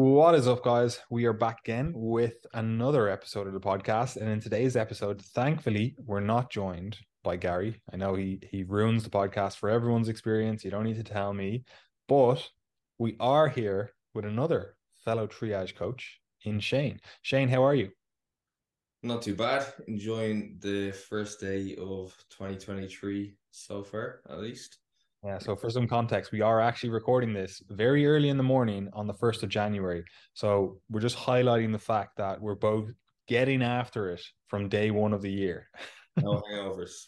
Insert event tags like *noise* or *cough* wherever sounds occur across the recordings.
What is up, guys? We are back again with another episode of the podcast. And in today's episode, thankfully, we're not joined by Gary. I know he he ruins the podcast for everyone's experience. You don't need to tell me, but we are here with another fellow triage coach in Shane. Shane, how are you? Not too bad. Enjoying the first day of 2023 so far, at least. Yeah, so for some context, we are actually recording this very early in the morning on the 1st of January. So we're just highlighting the fact that we're both getting after it from day one of the year. *laughs* No hangovers.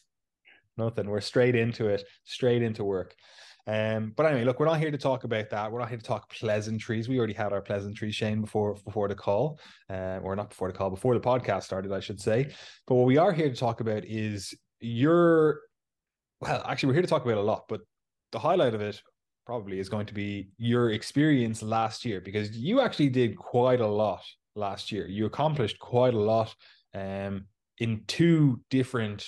Nothing. We're straight into it, straight into work. Um, but anyway, look, we're not here to talk about that. We're not here to talk pleasantries. We already had our pleasantries, Shane, before before the call, uh, or not before the call, before the podcast started, I should say. But what we are here to talk about is your well, actually, we're here to talk about a lot, but the highlight of it probably is going to be your experience last year because you actually did quite a lot last year. You accomplished quite a lot um, in two different,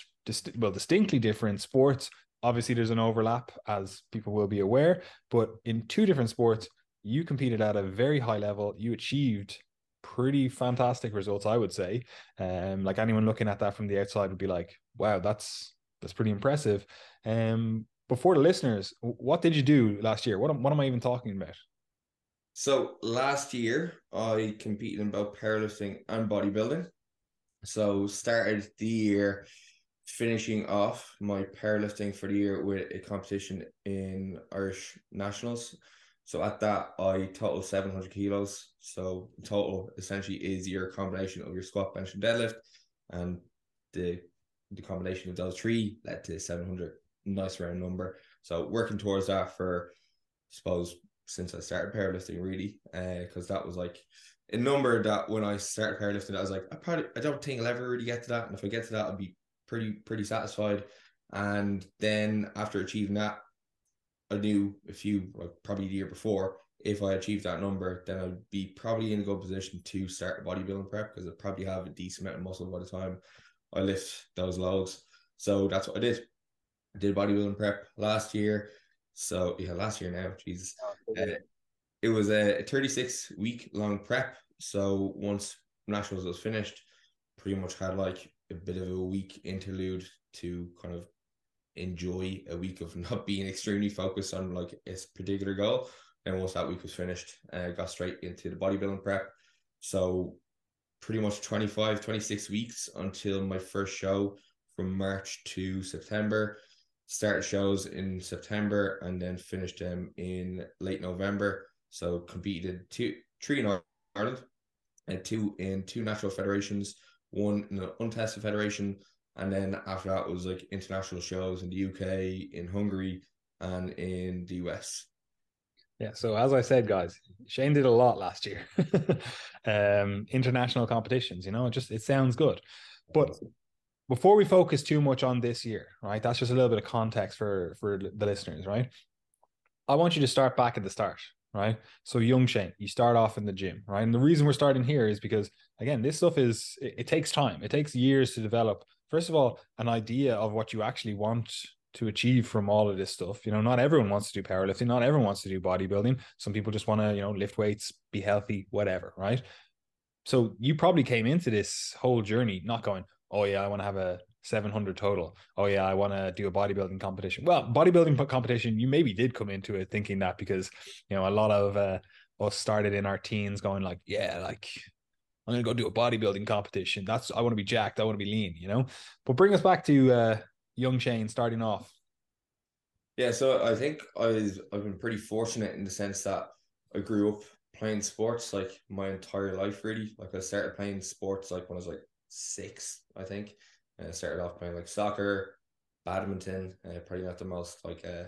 well, distinctly different sports. Obviously, there's an overlap, as people will be aware, but in two different sports, you competed at a very high level. You achieved pretty fantastic results, I would say. Um, like anyone looking at that from the outside would be like, "Wow, that's that's pretty impressive." Um, for the listeners, what did you do last year? What, what am I even talking about? So last year, I competed in both powerlifting and bodybuilding. So started the year finishing off my powerlifting for the year with a competition in Irish Nationals. So at that, I total 700 kilos. So total essentially is your combination of your squat, bench, and deadlift. And the the combination of those three led to 700 nice round number. So working towards that for, I suppose, since I started powerlifting, really, because uh, that was like a number that when I started powerlifting, I was like, I probably, I don't think I'll ever really get to that, and if I get to that, I'll be pretty, pretty satisfied. And then after achieving that, I knew a few, like probably the year before, if I achieved that number, then I'd be probably in a good position to start bodybuilding prep because I'd probably have a decent amount of muscle by the time I lift those loads. So that's what I did. Did bodybuilding prep last year. So yeah, last year now, Jesus. Uh, it was a 36 week long prep. So once nationals was finished, pretty much had like a bit of a week interlude to kind of enjoy a week of *laughs* not being extremely focused on like a particular goal. And once that week was finished, uh, got straight into the bodybuilding prep. So pretty much 25, 26 weeks until my first show from March to September started shows in September and then finished them in late November. So competed two, three in Ireland and two in two national federations, one in an untested federation, and then after that was like international shows in the UK, in Hungary, and in the US. Yeah, so as I said, guys, Shane did a lot last year. *laughs* um, international competitions, you know, it just it sounds good. But before we focus too much on this year, right? That's just a little bit of context for for the listeners, right? I want you to start back at the start, right? So young Shane, you start off in the gym, right? And the reason we're starting here is because again, this stuff is it, it takes time. It takes years to develop. First of all, an idea of what you actually want to achieve from all of this stuff. You know, not everyone wants to do powerlifting, not everyone wants to do bodybuilding. Some people just want to, you know, lift weights, be healthy, whatever, right? So you probably came into this whole journey not going, oh yeah, I want to have a 700 total. Oh yeah, I want to do a bodybuilding competition. Well, bodybuilding competition, you maybe did come into it thinking that because you know a lot of uh, us started in our teens going like, yeah, like I'm gonna go do a bodybuilding competition. That's I want to be jacked. I want to be lean. You know. But bring us back to uh, young Shane starting off. Yeah, so I think I was I've been pretty fortunate in the sense that I grew up playing sports like my entire life really. Like I started playing sports like when I was like six, I think. And I started off playing like soccer, badminton, uh, probably not the most like uh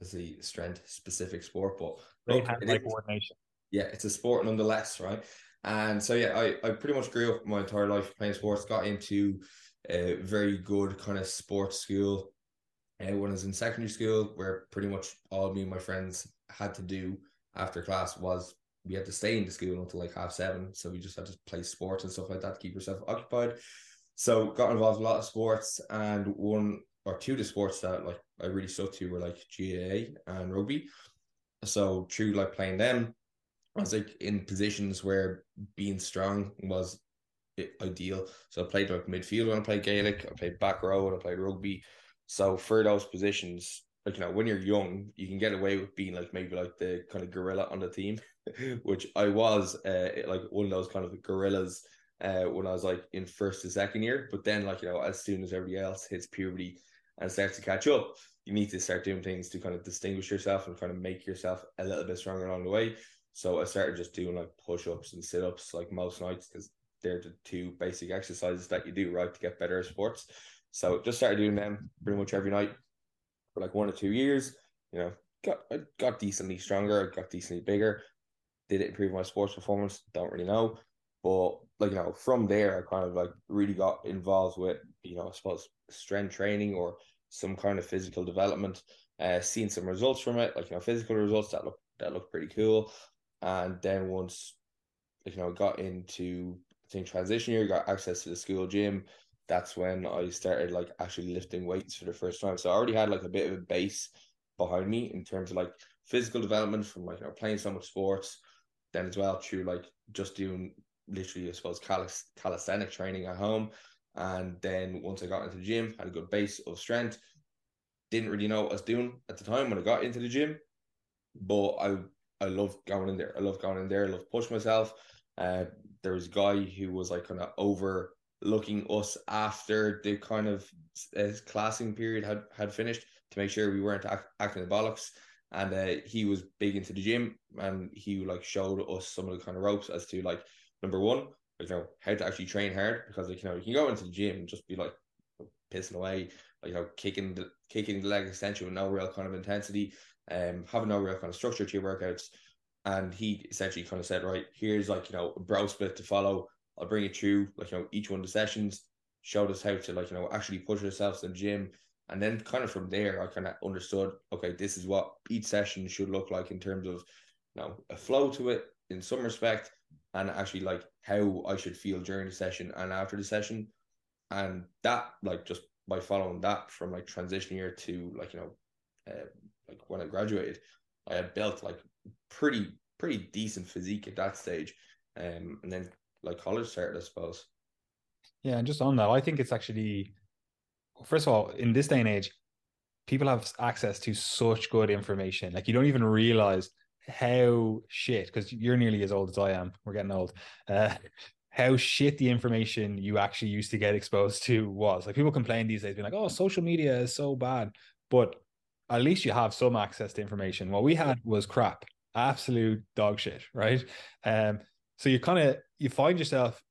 is the strength specific sport, but great hand like coordination. Yeah, it's a sport nonetheless, right? And so yeah, I, I pretty much grew up my entire life playing sports, got into a very good kind of sports school. And uh, when I was in secondary school, where pretty much all me and my friends had to do after class was we had to stay in the school until like half seven. So we just had to play sports and stuff like that to keep yourself occupied. So got involved in a lot of sports and one or two of the sports that like I really stuck to were like GAA and rugby. So through like playing them, I was like in positions where being strong was ideal. So I played like midfield when I played Gaelic, I played back row when I played rugby. So for those positions, like you know, when you're young, you can get away with being like maybe like the kind of gorilla on the team, *laughs* which I was uh, like one of those kind of gorillas uh, when I was like in first to second year. But then, like you know, as soon as everybody else hits puberty and starts to catch up, you need to start doing things to kind of distinguish yourself and kind of make yourself a little bit stronger along the way. So I started just doing like push ups and sit ups like most nights because they're the two basic exercises that you do right to get better at sports. So just started doing them pretty much every night for like one or two years. You know, got I got decently stronger, got decently bigger. Did it improve my sports performance? Don't really know. But like you know, from there I kind of like really got involved with, you know, I suppose strength training or some kind of physical development. Uh seen some results from it, like you know, physical results that look that look pretty cool. And then once you know, got into I think transition year, got access to the school gym, that's when I started like actually lifting weights for the first time. So I already had like a bit of a base behind me in terms of like physical development from like you know playing so much sports, then as well through like just doing literally I suppose calis- calisthenic training at home, and then once I got into the gym, had a good base of strength. Didn't really know what I was doing at the time when I got into the gym, but I I love going in there. I love going in there. I love push myself. Uh, there was a guy who was like kind of over looking us after the kind of uh, classing period had, had finished to make sure we weren't act, acting the bollocks. And uh, he was big into the gym and he like showed us some of the kind of ropes as to like number one, you know, how to actually train hard because like you know you can go into the gym and just be like pissing away, like you know, kicking the kicking the leg extension with no real kind of intensity, um, having no real kind of structure to your workouts. And he essentially kind of said, right, here's like, you know, a bro split to follow I'll bring it through, like, you know, each one of the sessions, showed us how to, like, you know, actually push ourselves in the gym. And then kind of from there, I kind of understood, okay, this is what each session should look like in terms of, you know, a flow to it in some respect, and actually like how I should feel during the session and after the session. And that, like, just by following that from like transition year to like, you know, uh, like when I graduated, I had built like pretty, pretty decent physique at that stage. Um, and then like college started, I suppose. Yeah, and just on that, I think it's actually first of all, in this day and age, people have access to such good information. Like you don't even realize how shit, because you're nearly as old as I am. We're getting old. Uh, *laughs* how shit the information you actually used to get exposed to was. Like people complain these days, being like, "Oh, social media is so bad," but at least you have some access to information. What we had was crap, absolute dog shit, right? Um, so you kind of you find yourself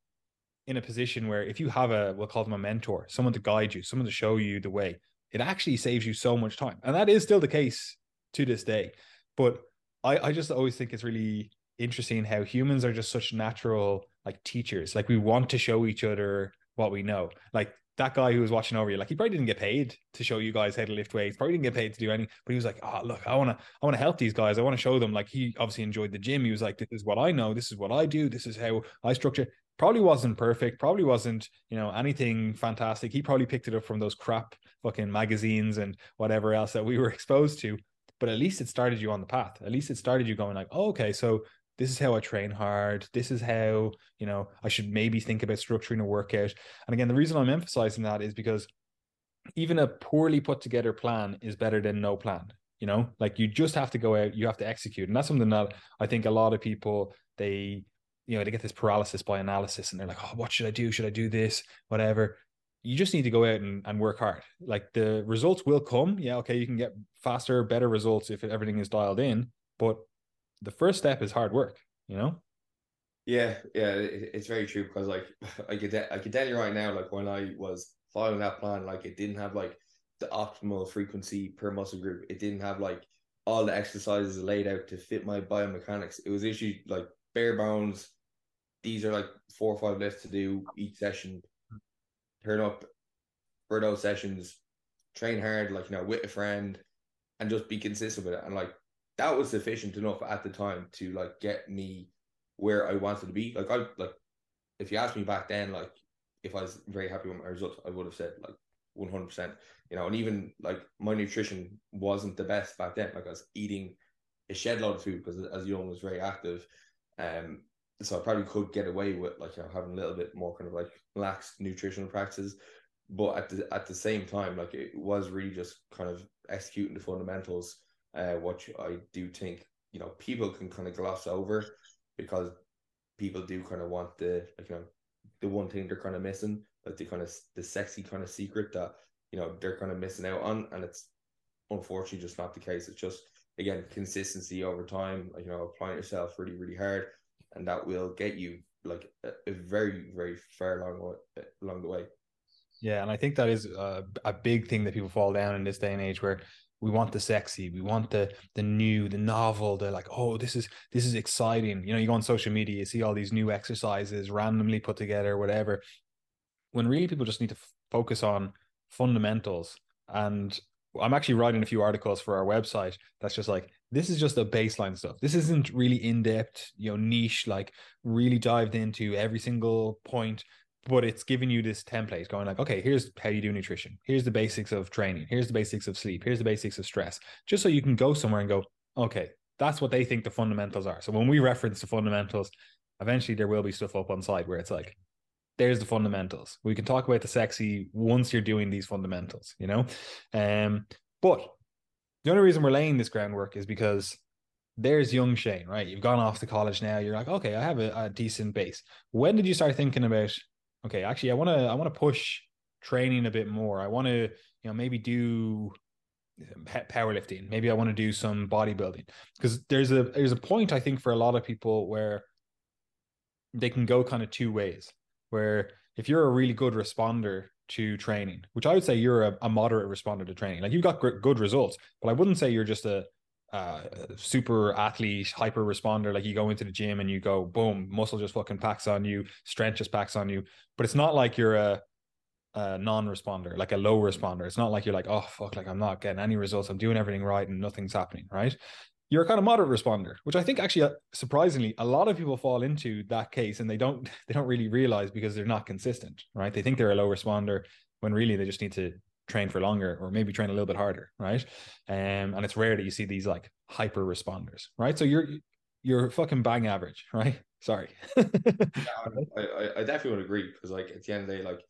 in a position where if you have a we'll call them a mentor, someone to guide you, someone to show you the way, it actually saves you so much time. And that is still the case to this day. But I, I just always think it's really interesting how humans are just such natural like teachers. Like we want to show each other what we know. Like that guy who was watching over you, like he probably didn't get paid to show you guys how to lift weights, probably didn't get paid to do anything, but he was like, Oh, look, I wanna I wanna help these guys. I want to show them. Like he obviously enjoyed the gym. He was like, This is what I know, this is what I do, this is how I structure. Probably wasn't perfect, probably wasn't, you know, anything fantastic. He probably picked it up from those crap fucking magazines and whatever else that we were *laughs* exposed to. But at least it started you on the path. At least it started you going like, oh, okay, so this is how I train hard. This is how, you know, I should maybe think about structuring a workout. And again, the reason I'm emphasizing that is because even a poorly put together plan is better than no plan. You know, like you just have to go out, you have to execute. And that's something that I think a lot of people, they, you know, they get this paralysis by analysis and they're like, oh, what should I do? Should I do this? Whatever. You just need to go out and, and work hard. Like the results will come. Yeah. Okay. You can get faster, better results if everything is dialed in. But the first step is hard work, you know? Yeah, yeah, it's very true because like *laughs* I could I could tell you right now, like when I was following that plan, like it didn't have like the optimal frequency per muscle group. It didn't have like all the exercises laid out to fit my biomechanics. It was actually like bare bones. These are like four or five lifts to do each session. Turn up for those sessions, train hard, like you know, with a friend, and just be consistent with it. And like that was sufficient enough at the time to like get me where I wanted to be. Like I like if you asked me back then, like if I was very happy with my results, I would have said like one hundred percent. You know, and even like my nutrition wasn't the best back then. Like I was eating a shed load of food because as young was very active. Um, so I probably could get away with like you know having a little bit more kind of like lax nutritional practices, but at the at the same time, like it was really just kind of executing the fundamentals, uh, which I do think you know people can kind of gloss over because people do kind of want the like you know the one thing they're kind of missing, like the kind of the sexy kind of secret that you know they're kind of missing out on, and it's unfortunately just not the case. It's just again consistency over time, like you know applying yourself really really hard, and that will get you like a, a very very far long way, along the way. Yeah, and I think that is a, a big thing that people fall down in this day and age where we want the sexy we want the the new the novel the like oh this is this is exciting. You know you go on social media you see all these new exercises randomly put together whatever. When really people just need to f- focus on fundamentals. And i'm actually writing a few articles for our website that's just like this is just the baseline stuff. This isn't really in-depth you know niche like really dived into every single point but it's giving you this template going like okay here's how you do nutrition. Here's the basics of training. Here's the basics of sleep. Here's the basics of stress. Just so you can go somewhere and go okay that's what they think the fundamentals are. So when we reference the fundamentals eventually there will be stuff up on site where it's like there's the fundamentals. We can talk about the sexy once you're doing these fundamentals you know? Um but the only reason we're laying this groundwork is because there's young Shane, right? You've gone off to college now. You're like, okay, I have a, a decent base. When did you start thinking about okay, actually, I want to I want to push training a bit more. I want to you know maybe do eh, powerlifting. Maybe I want to do some bodybuilding because there's a there's a point I think for a lot of people where they can go kind of two ways. Where if you're a really good responder to training, which I would say you're a, a moderate responder to training, like you've got good results, but I wouldn't say you're just a uh, super athlete, hyper responder. Like you go into the gym and you go, boom, muscle just fucking packs on you, strength just packs on you. But it's not like you're a, a non-responder, like a low responder. It's not like you're like, oh fuck, like I'm not getting any results. I'm doing everything right and nothing's happening, right? You're a kind of moderate responder, which I think actually, uh, surprisingly, a lot of people fall into that case and they don't *laughs* they don't really realize because they're not consistent, right? They think they're a low responder when really they just need to train for longer or maybe train a little bit harder, right? Um, and it's rare that you see these like hyper responders, right? So you're you're fucking bang average, *laughs* right? Sorry. I, I definitely would agree because like at the end of the day, like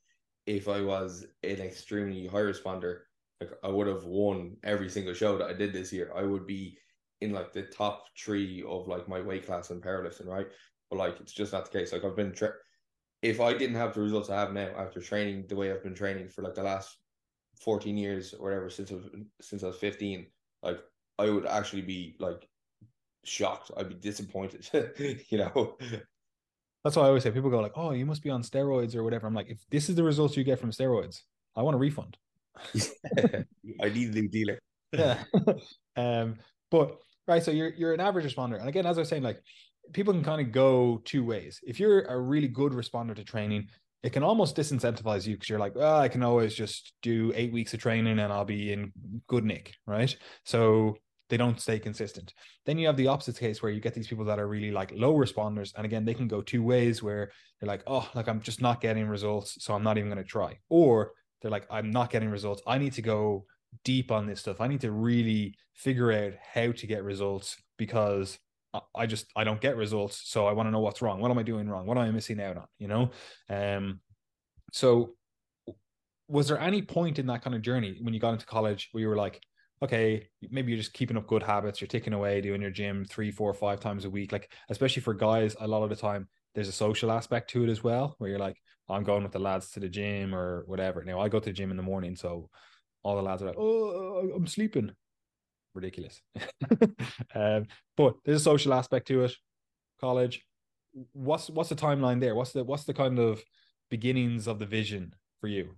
if I was an extremely high responder, like I would have won every single show that I did this year. I would be in like the top three of like my weight class in powerlifting, right? But like it's just not the case. Like I've been if I didn't have the results I have now after training the way I've been training for like the last 14 years or whatever since I was, since I was 15, like I would actually be like shocked. I'd be disappointed, *laughs* you know. That's why I always say people go like, "Oh, you must be on steroids or whatever." I'm like, if this is the results you get from steroids, I want a refund. *laughs* I need a new dealer. yeah. *laughs* um, but right, so you're you're an average responder, and again, as I was saying, like people can kind of go two ways. If you're a really good responder to training, it can almost disincentivize you because you're like, oh, I can always just do eight weeks of training and I'll be in good nick, right? So they don't stay consistent. Then you have the opposite case where you get these people that are really like low responders. And again, they can go two ways where they're like, oh, like I'm just not getting results. So I'm not even going to try. Or they're like, I'm not getting results. I need to go deep on this stuff. I need to really figure out how to get results because I just I don't get results, so I want to know what's wrong. What am I doing wrong? What am I missing out on? You know, um, so was there any point in that kind of journey when you got into college where you were like, okay, maybe you're just keeping up good habits, you're taking away doing your gym three, four, five times a week, like especially for guys, a lot of the time there's a social aspect to it as well, where you're like, I'm going with the lads to the gym or whatever. Now I go to the gym in the morning, so all the lads are like, oh, I'm sleeping ridiculous. *laughs* um, but there's a social aspect to it. College, what's what's the timeline there? What's the what's the kind of beginnings of the vision for you?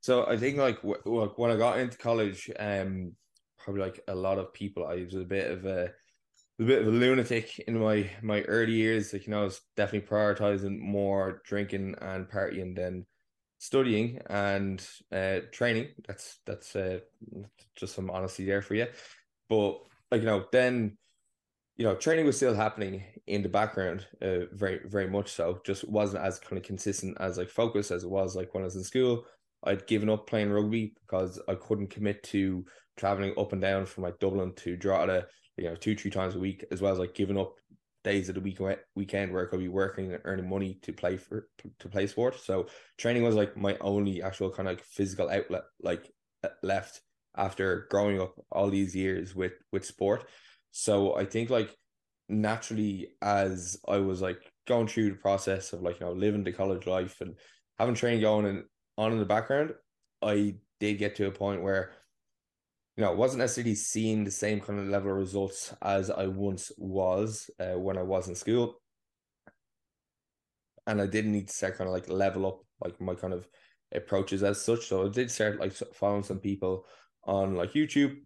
So I think like when I got into college, um, probably like a lot of people, I was a bit of a a bit of a lunatic in my my early years. Like you know, I was definitely prioritizing more drinking and partying than studying and uh, training. That's that's uh, just some honesty there for you. But like you know, then you know, training was still happening in the background, uh, very very much so. Just wasn't as kind of consistent as like focus as it was like when I was in school. I'd given up playing rugby because I couldn't commit to traveling up and down from like Dublin to Drogheda, you know, two three times a week, as well as like giving up days of the week weekend where I could be working and earning money to play for to play sport. So training was like my only actual kind of like physical outlet like uh, left after growing up all these years with with sport. So I think like naturally as I was like going through the process of like you know living the college life and having training going and on in the background, I did get to a point where you know, wasn't necessarily seeing the same kind of level of results as I once was uh, when I was in school. And I did need to start kind of like level up like my kind of approaches as such. So I did start like following some people on like YouTube.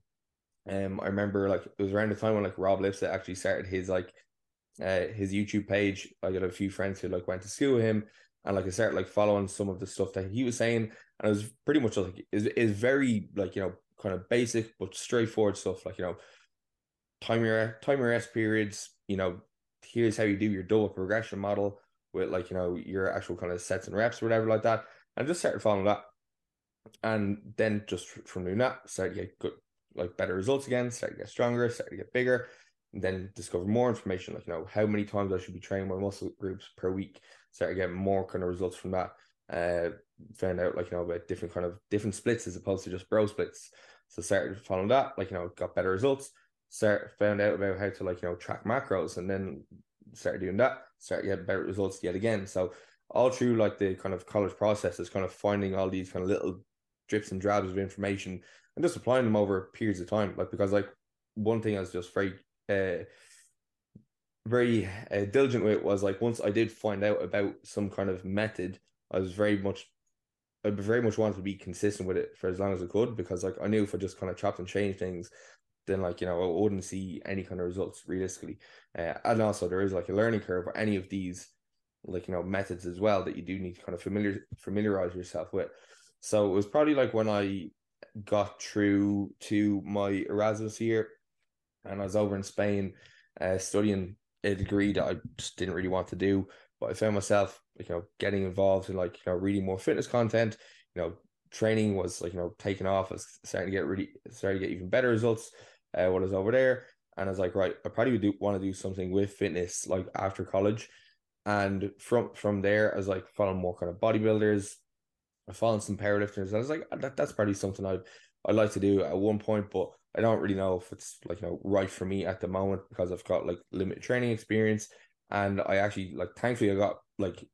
Um, I remember like it was around the time when like Rob Lipsett actually started his like uh his YouTube page. I got a few friends who like went to school with him, and like I started like following some of the stuff that he was saying, and it was pretty much like is is very like you know kind of basic but straightforward stuff like you know time your time your rest periods you know here's how you do your double progression model with like you know your actual kind of sets and reps or whatever like that and just started following that and then just from doing that started to get good like better results again started to get stronger started to get bigger and then discover more information like you know how many times I should be training my muscle groups per week started getting more kind of results from that uh found out like you know about different kind of different splits as opposed to just bro splits so started following that, like, you know, got better results, start found out about how to like, you know, track macros and then started doing that, started getting better results yet again. So all through like the kind of college process is kind of finding all these kind of little drips and drabs of information and just applying them over periods of time. Like because like one thing I was just very uh very uh, diligent with was like once I did find out about some kind of method, I was very much I very much wanted to be consistent with it for as long as I could because like I knew if I just kind of chopped and changed things, then like you know I wouldn't see any kind of results realistically. Uh, and also there is like a learning curve for any of these like you know methods as well that you do need to kind of familiar familiarize yourself with. So it was probably like when I got through to my Erasmus year and I was over in Spain uh, studying a degree that I just didn't really want to do. But I found myself, you know, getting involved in like, you know, reading more fitness content, you know, training was like, you know, taking off. I was starting to get really, starting to get even better results uh, when I was over there. And I was like, right, I probably do want to do something with fitness like after college. And from from there, I was like following more kind of bodybuilders. I followed some powerlifters. I was like, that, that's probably something I'd I'd like to do at one point, but I don't really know if it's like you know right for me at the moment because I've got like limited training experience and I actually like thankfully I got like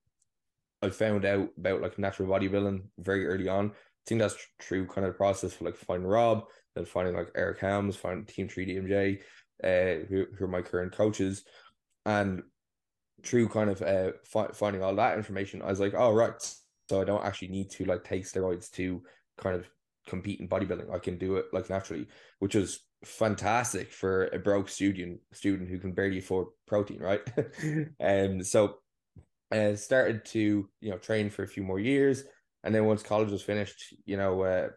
I found out about like natural bodybuilding very early on. I think that's true kind of process for like finding Rob, then finding like Eric Helms, finding Team 3DMJ, uh, who, who are my current coaches. And through kind of uh fi- finding all that information, I was like, oh right, so I don't actually need to like take steroids to kind of compete in bodybuilding. I can do it like naturally, which is fantastic for a broke student student who can barely afford protein, right? and *laughs* um, so I started to you know train for a few more years, and then once college was finished, you know, uh,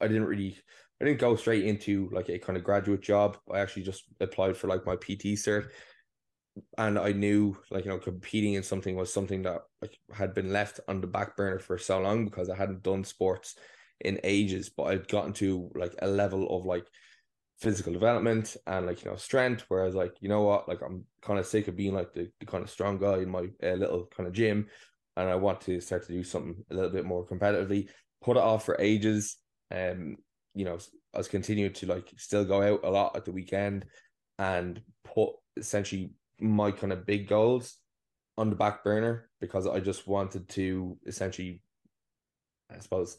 I didn't really I didn't go straight into like a kind of graduate job. I actually just applied for like my PT cert, and I knew like you know competing in something was something that like had been left on the back burner for so long because I hadn't done sports in ages, but I'd gotten to like a level of like physical development and like you know strength whereas like you know what? Like i'm kind of sick of being like the, the kind of strong guy in my uh, little kind of gym and i want to start to do something a little bit more competitively. Put it off for ages um you know i was continuing to like still go out a lot at the weekend and put essentially my kind of big goals on the back burner because i just wanted to essentially i suppose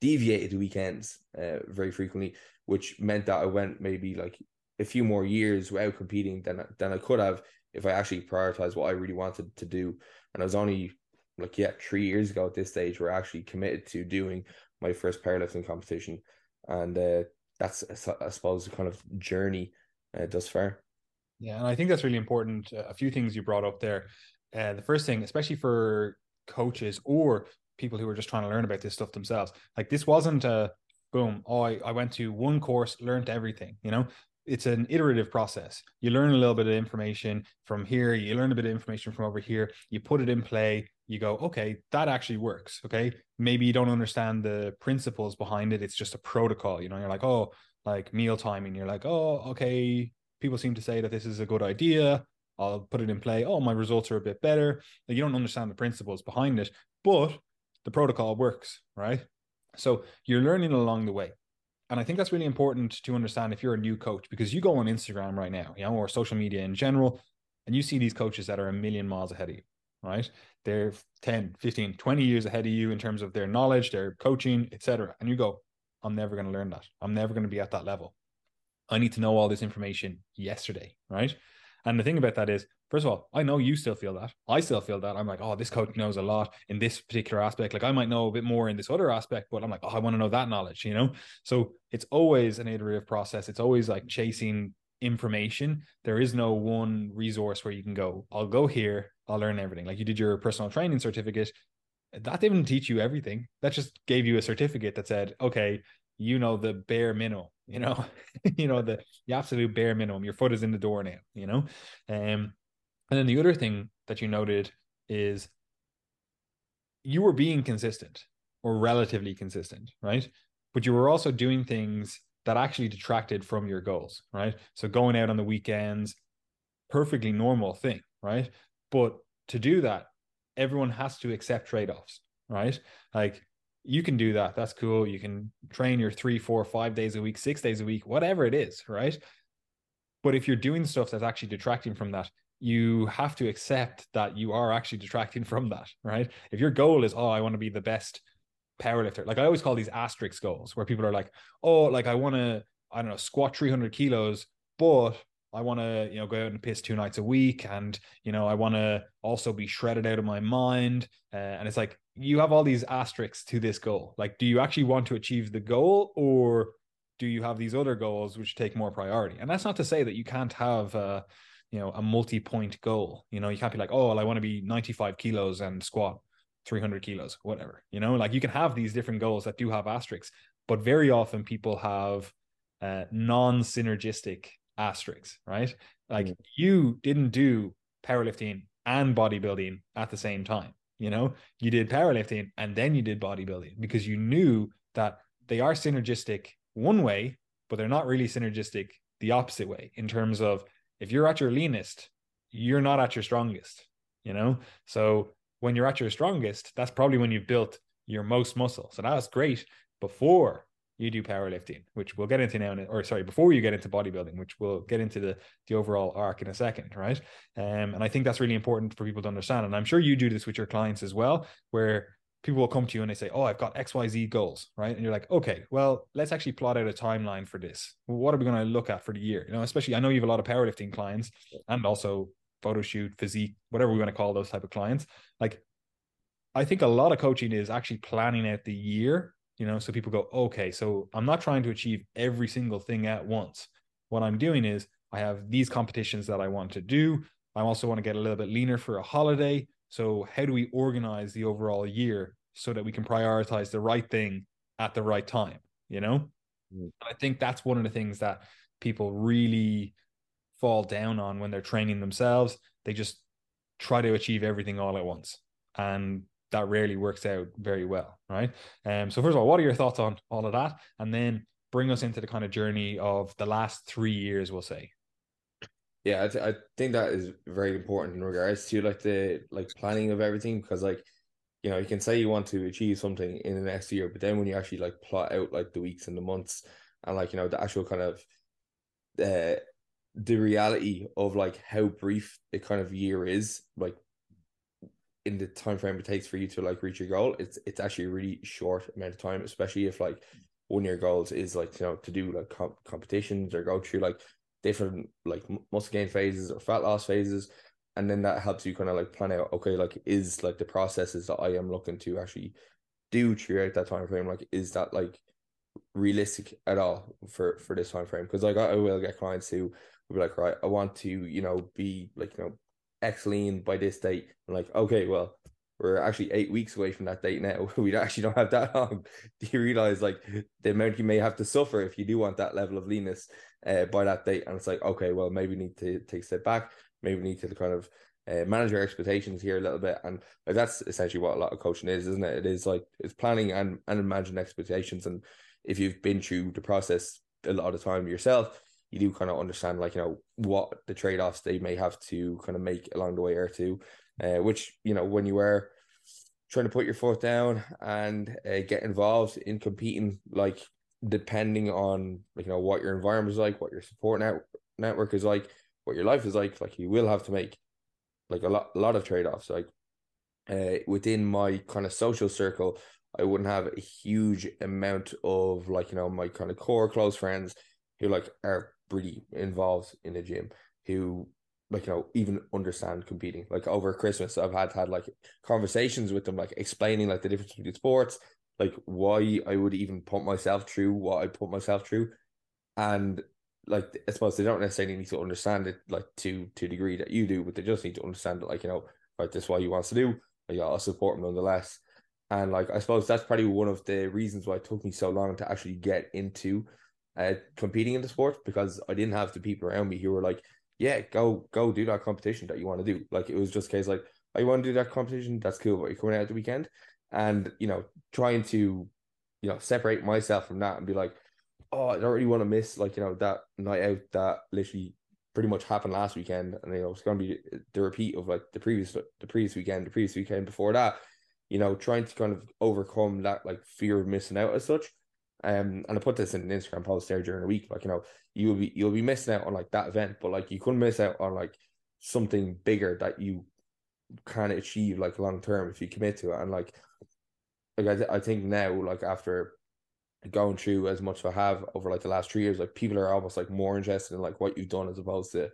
deviate the weekends uh, very frequently which meant that I went maybe like a few more years without competing than than I could have if I actually prioritized what I really wanted to do. And I was only like yeah, three years ago at this stage where I actually committed to doing my first powerlifting competition, and uh, that's I suppose the kind of journey uh, thus far. Yeah, and I think that's really important. Uh, a few things you brought up there. Uh, the first thing, especially for coaches or people who are just trying to learn about this stuff themselves, like this wasn't a boom oh I, I went to one course learned everything you know it's an iterative process you learn a little bit of information from here you learn a bit of information from over here you put it in play you go okay that actually works okay maybe you don't understand the principles behind it it's just a protocol you know you're like oh like meal timing you're like oh okay people seem to say that this is a good idea I'll put it in play. Oh, my results are a bit better. Like you don't understand the principles behind it, but the protocol works, right? So you're learning along the way. And I think that's really important to understand if you're a new coach because you go on Instagram right now, you know, or social media in general, and you see these coaches that are a million miles ahead of you, right? They're 10, 15, 20 years ahead of you in terms of their knowledge, their coaching, etc. And you go, I'm never going to learn that. I'm never going to be at that level. I need to know all this information yesterday, right? And the thing about that is, first of all, I know you still feel that. I still feel that. I'm like, oh, this coach knows a lot in this particular aspect. Like I might know a bit more in this other aspect, but I'm like, oh, I want to know that knowledge, you know? So it's always an iterative process. It's always like chasing information. There is no one resource where you can go, I'll go here, I'll learn everything. Like you did your personal training certificate. That didn't teach you everything. That just gave you a certificate that said, okay, you know the bare minimum you know *laughs* you know the the absolute bare minimum your foot is in the door now you know? Um and then the other thing that you noted is you were being consistent or relatively consistent right? But you were also doing things that actually detracted from your goals right? So going out on the weekends perfectly normal thing right? But to do that everyone has to accept trade-offs right? Like you can do that. That's cool. You can train your three, four, five days a week, six days a week, whatever it is, right? But if you're doing stuff that's actually detracting from that, you have to accept that you are actually detracting from that, right? If your goal is, oh, I want to be the best powerlifter, like I always call these asterisk goals where people are like, oh, like I want to, I don't know, squat 300 kilos, but I want to, you know, go out and piss two nights a week, and you know, I want to also be shredded out of my mind. Uh, and it's like you have all these asterisks to this goal. Like, do you actually want to achieve the goal, or do you have these other goals which take more priority? And that's not to say that you can't have, uh, you know, a multi-point goal. You know, you can't be like, oh, well, I want to be 95 kilos and squat 300 kilos, whatever. You know, like you can have these different goals that do have asterisks, but very often people have uh, non-synergistic asterisks, right? Like mm. you didn't do powerlifting and bodybuilding at the same time. You know, you did powerlifting and then you did bodybuilding because you knew that they are synergistic one way, but they're not really synergistic the opposite way in terms of if you're at your leanest, you're not at your strongest, you know? So when you're at your strongest, that's probably when you've built your most muscle. So that's great before you do powerlifting, which we'll get into now, or sorry, before you get into bodybuilding, which we'll get into the the overall arc in a second, right? Um, and I think that's really important for people to understand. And I'm sure you do this with your clients as well, where people will come to you and they say, "Oh, I've got X, Y, Z goals," right? And you're like, "Okay, well, let's actually plot out a timeline for this. What are we going to look at for the year?" You know, especially I know you have a lot of powerlifting clients and also photo shoot, physique, whatever we want to call those type of clients. Like, I think a lot of coaching is actually planning out the year you know so people go okay so i'm not trying to achieve every single thing at once. What i'm doing is i have these competitions that i want to do. I also want to get a little bit leaner for a holiday. So how do we organize the overall year so that we can prioritize the right thing at the right time? You know? Mm. i think that's one of the things that people really fall down on when they're training themselves. They just try to achieve everything all at once. And that rarely works out very well, right? Um, so first of all, what are your thoughts on all of that, and then bring us into the kind of journey of the last three years, we'll say. Yeah, I, th- I think that is very important in regards to like the like planning of everything because like you know you can say you want to achieve something in the next year, but then when you actually like plot out like the weeks and the months and like you know the actual kind of uh the reality of like how brief a kind of year is like in the time frame it takes for you to like reach your goal, it's it's actually a really short amount of time, especially if like one of your goals is like you know to do like comp- competitions or go through like different like muscle gain phases or fat loss phases and then that helps you kind of like plan out okay like is like the processes that i am looking to actually do throughout that time frame like is that like realistic at all for for this time frame because like I, I will get clients who will be like right i want to you know be like you know X lean by this date. I'm like, okay, well, we're actually eight weeks away from that date now. *laughs* We actually don't have that long. *laughs* Do you realize like the amount you may have to suffer if you do want that level of leanness uh, by that date? And it's like, okay, well, maybe we need to take a step back. Maybe we need to kind of uh, manage our expectations here a little bit. And that's essentially what a lot of coaching is, isn't it? It is like it's planning and and managing expectations. And if you've been through the process a lot of time yourself, you do kind of understand like you know what the trade offs they may have to kind of make along the way or two, uh, which you know when you are trying to put your foot down and uh, get involved in competing, like depending on like you know what your environment is like, what your support net- network is like, what your life is like, like you will have to make like a lot a lot of trade offs. Like uh, within my kind of social circle, I wouldn't have a huge amount of like you know my kind of core close friends who like are really involved in the gym who like you know even understand competing. Like over christmas i've had had like conversations with them like explaining like the difference between sports like why i would even put myself through what i put myself through. And like i suppose they don't necessarily need to understand it like to to degree that you do but they just need to understand it like you know right this is what he wants to do like, i'll support him nonetheless. And like i suppose that's probably one of the reasons why it took me so long to actually get into uh, competing in the sport because i didn't have the people around me who were like yeah, go go do that competition that you want to do. Like it was just case like, I want to do that competition. That's cool. But you're coming out the weekend, and you know, trying to, you know, separate myself from that and be like, oh, I don't really want to miss like you know that night out that literally pretty much happened last weekend, and you know it's going to be the repeat of like the previous the previous weekend, the previous weekend before that. You know, trying to kind of overcome that like fear of missing out as such. Um, and I put this in an Instagram post there during the week. Like, you know, you'll be you'll be missing out on like that event, but like you couldn't miss out on like something bigger that you can achieve like long term if you commit to it. And like, like I, th- I think now, like after going through as much as I have over like the last three years, like people are almost like more interested in like what you've done as opposed to,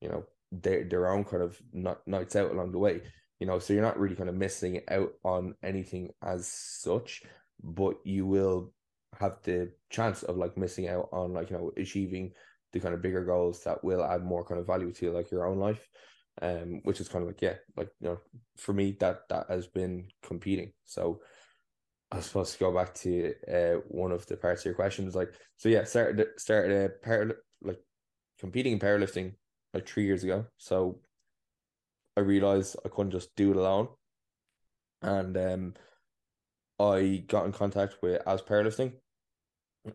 you know, their their own kind of not nights out along the way. You know, so you're not really kind of missing out on anything as such, but you will have the chance of like missing out on like you know achieving the kind of bigger goals that will add more kind of value to like your own life. Um which is kind of like yeah like you know for me that that has been competing. So I was supposed to go back to uh one of the parts of your questions like so yeah started started a power like competing in powerlifting like three years ago. So I realized I couldn't just do it alone. And um I got in contact with as powerlifting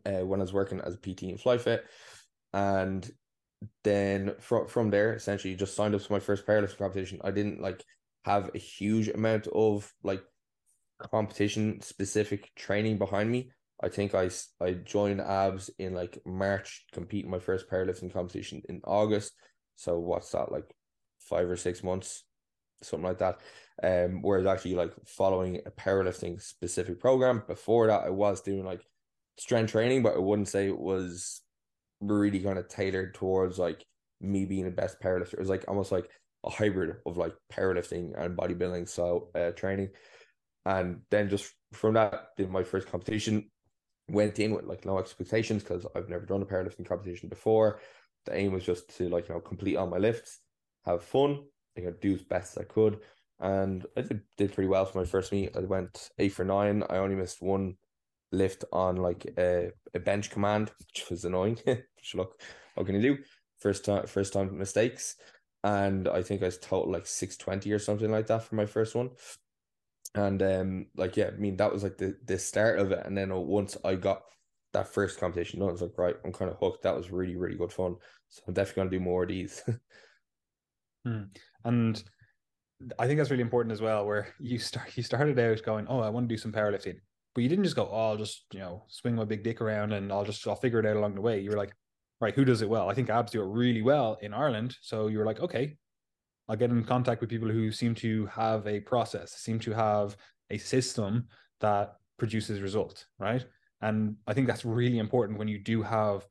uh, when I was working as a PT in Flyefit, and then from from there, essentially, just signed up to my first powerlifting competition. I didn't like have a huge amount of like competition specific training behind me. I think I I joined abs in like March, compete in my first powerlifting competition in August. So what's that like five or six months, something like that. Um, whereas actually like following a powerlifting specific program. Before that, I was doing like strength training, but I wouldn't say it was really kind of tailored towards like me being the best powerlifter. It was like almost like a hybrid of like powerlifting and bodybuilding style uh, training. And then just from that, did my first competition, went in with like no expectations because I've never done a powerlifting competition before. The aim was just to like you know complete all my lifts, have fun, you know, do as best as I could. And I did, did pretty well for my first meet. I went eight for nine. I only missed one lift on like a, a bench command, which was annoying. *laughs* look, what can you do? First time, first time mistakes, and I think I was total like six twenty or something like that for my first one. And um, like yeah, I mean that was like the the start of it, and then once I got that first competition, done, I was like, right, I'm kind of hooked. That was really really good fun. So I'm definitely gonna do more of these. *laughs* hmm. And I think that's really important as well. Where you start, you started out going, oh, I want to do some powerlifting but you didn't just go, oh, I'll just, you know, swing my big dick around and I'll just, I'll figure it out along the way. You were like, right, who does it well? I think abs do it really well in Ireland. So you were like, okay, I'll get in contact with people who seem to have a process, seem to have a system that produces results, right? And I think that's really important when you do have